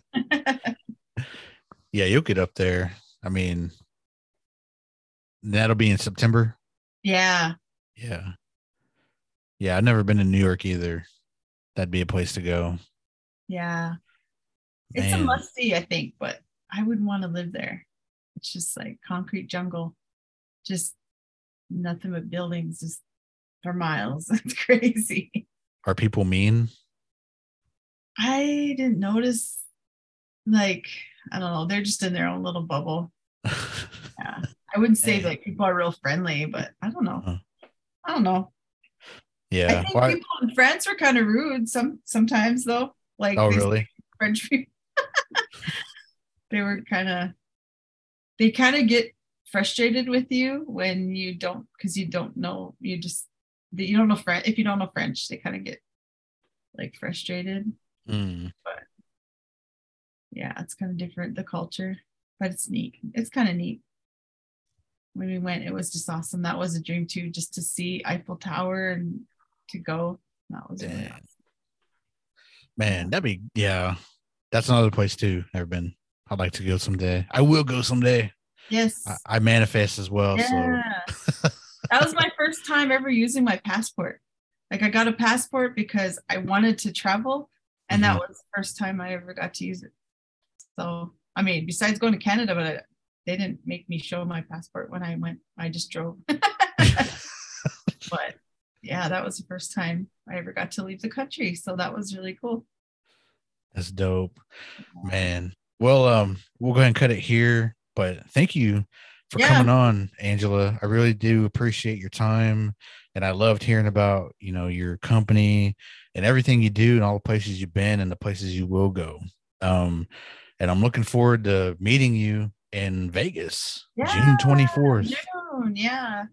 yeah, you'll get up there. I mean, that'll be in September. yeah. Yeah. Yeah, I've never been to New York either. That'd be a place to go. Yeah. It's a must see, I think, but I wouldn't want to live there. It's just like concrete jungle, just nothing but buildings just for miles. <laughs> It's crazy. Are people mean? I didn't notice, like, I don't know, they're just in their own little bubble. <laughs> Yeah. I wouldn't say Yeah. like people are real friendly, but I don't know. Uh-huh. I don't know. Yeah. I think Why- people in France are kind of rude some sometimes though. Like Oh, really? French people. <laughs> they were kind of they kind of get frustrated with you when you don't because you don't know you just that you don't know French if you don't know French they kind of get like frustrated. Mm. Yeah, it's kind of different the culture, but it's neat. It's kind of neat. When we went, it was just awesome. That was a dream too, just to see Eiffel Tower and to go. That was really awesome. Man, that'd be yeah. That's another place too. Never been. I'd like to go someday. I will go someday. Yes. I, I manifest as well. yeah. So that was my <laughs> first time ever using my passport. Like I got a passport because I wanted to travel, and that Mhm. was the first time I ever got to use it. So I mean, besides going to Canada, but I, they didn't make me show my passport when I went. I just drove. <laughs> but yeah, that was the first time I ever got to leave the country. So that was really cool. that's dope. Man. Well, um, we'll go ahead and cut it here. But thank you for Yeah. coming on, Angela. I really do appreciate your time. And I loved hearing about, you know, your company and everything you do and all the places you've been and the places you will go. Um, and I'm looking forward to meeting you in Vegas, June 24th. June, yeah.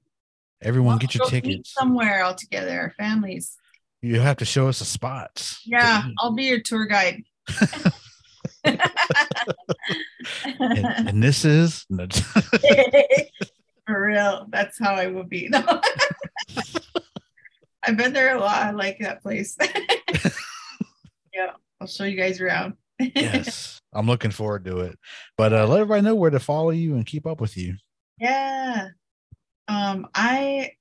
Everyone We'll get your tickets. somewhere all together, our families. You have to show us the spots. Yeah. I'll be your tour guide. <laughs> And, and this is <laughs> For real, that's how I will be. <laughs> No. I've been there a lot. I like that place. yeah, I'll show you guys around. Yes. <laughs> I'm looking forward to it. But uh, let everybody know where to follow you and keep up with you. Yeah. Um, I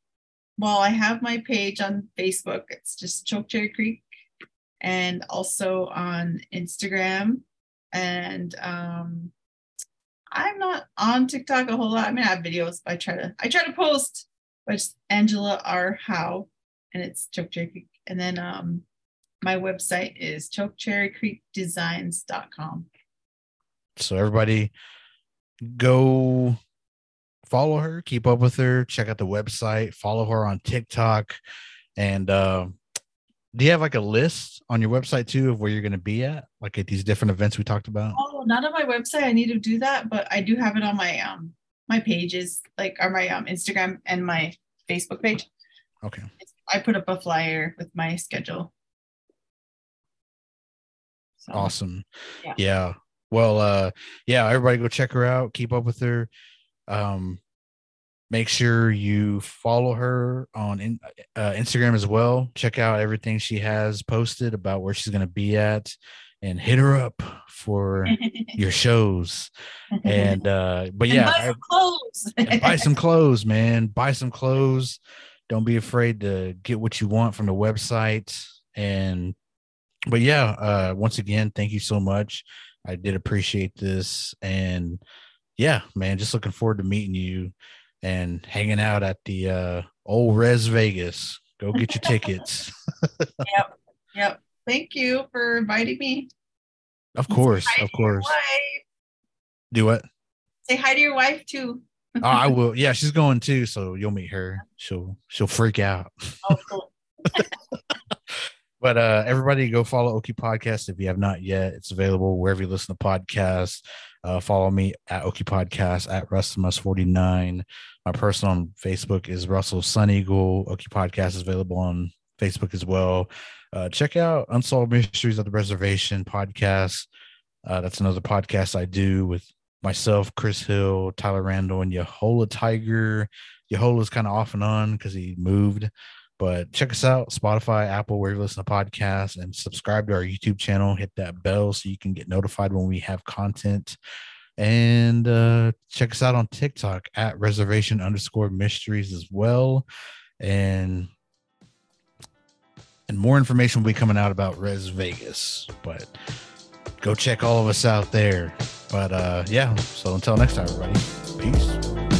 well, I have my page on Facebook. It's just Choke Cherry Creek, and also on Instagram. And um, I'm not on TikTok a whole lot. I mean, I have videos. But I try to I try to post but it's Angela R. Howe, and it's Chokecherry Creek. And then um, my website is chokecherrycreekdesigns.com. So everybody go follow her, keep up with her, check out the website, follow her on TikTok. And uh, do you have like a list on your website too of where you're going to be at, like at these different events we talked about? Oh, not on my website. I need to do that, but I do have it on my um my pages, like or my um Instagram and my Facebook page. Okay. I put up a flyer with my schedule. So, Awesome. Yeah. Yeah. Well, uh, yeah, everybody go check her out, keep up with her. Um, make sure you follow her on in, uh, Instagram as well. Check out everything she has posted about where she's going to be at and hit her up for <laughs> your shows. And, uh, <laughs> but yeah, buy some clothes. <laughs> buy some clothes, man. Buy some clothes. Don't be afraid to get what you want from the website. And but yeah, uh once again, thank you so much. I did appreciate this. And yeah, man, just looking forward to meeting you and hanging out at the uh old Res Vegas. Go get your tickets. <laughs> yep. Yep. Thank you for inviting me. Of course, of course. Do what? Say hi to your wife too. Oh, I will. Yeah, she's going too, so you'll meet her. She'll she'll freak out. Oh, cool. <laughs> But uh everybody go follow Okie Podcast if you have not yet. It's available wherever you listen to podcasts. Uh follow me at Okie Podcast at russthemuss49. My personal on Facebook is Russell Sun Eagle. Okie Podcast is available on Facebook as well. Uh check out Unsolved Mysteries of the Reservation podcast. Uh that's another podcast I do with myself, Chris Hill, Tyler Randall, and Yahola Tiger. Yahola's kind of off and on because he moved. But check us out, Spotify, Apple, where you listen to podcasts, and subscribe to our YouTube channel. Hit that bell so you can get notified when we have content. And uh, check us out on TikTok at reservation underscore mysteries as well. And and more information will be coming out about Res Vegas. But go check all of us out there. But uh yeah, so until next time, everybody. Peace.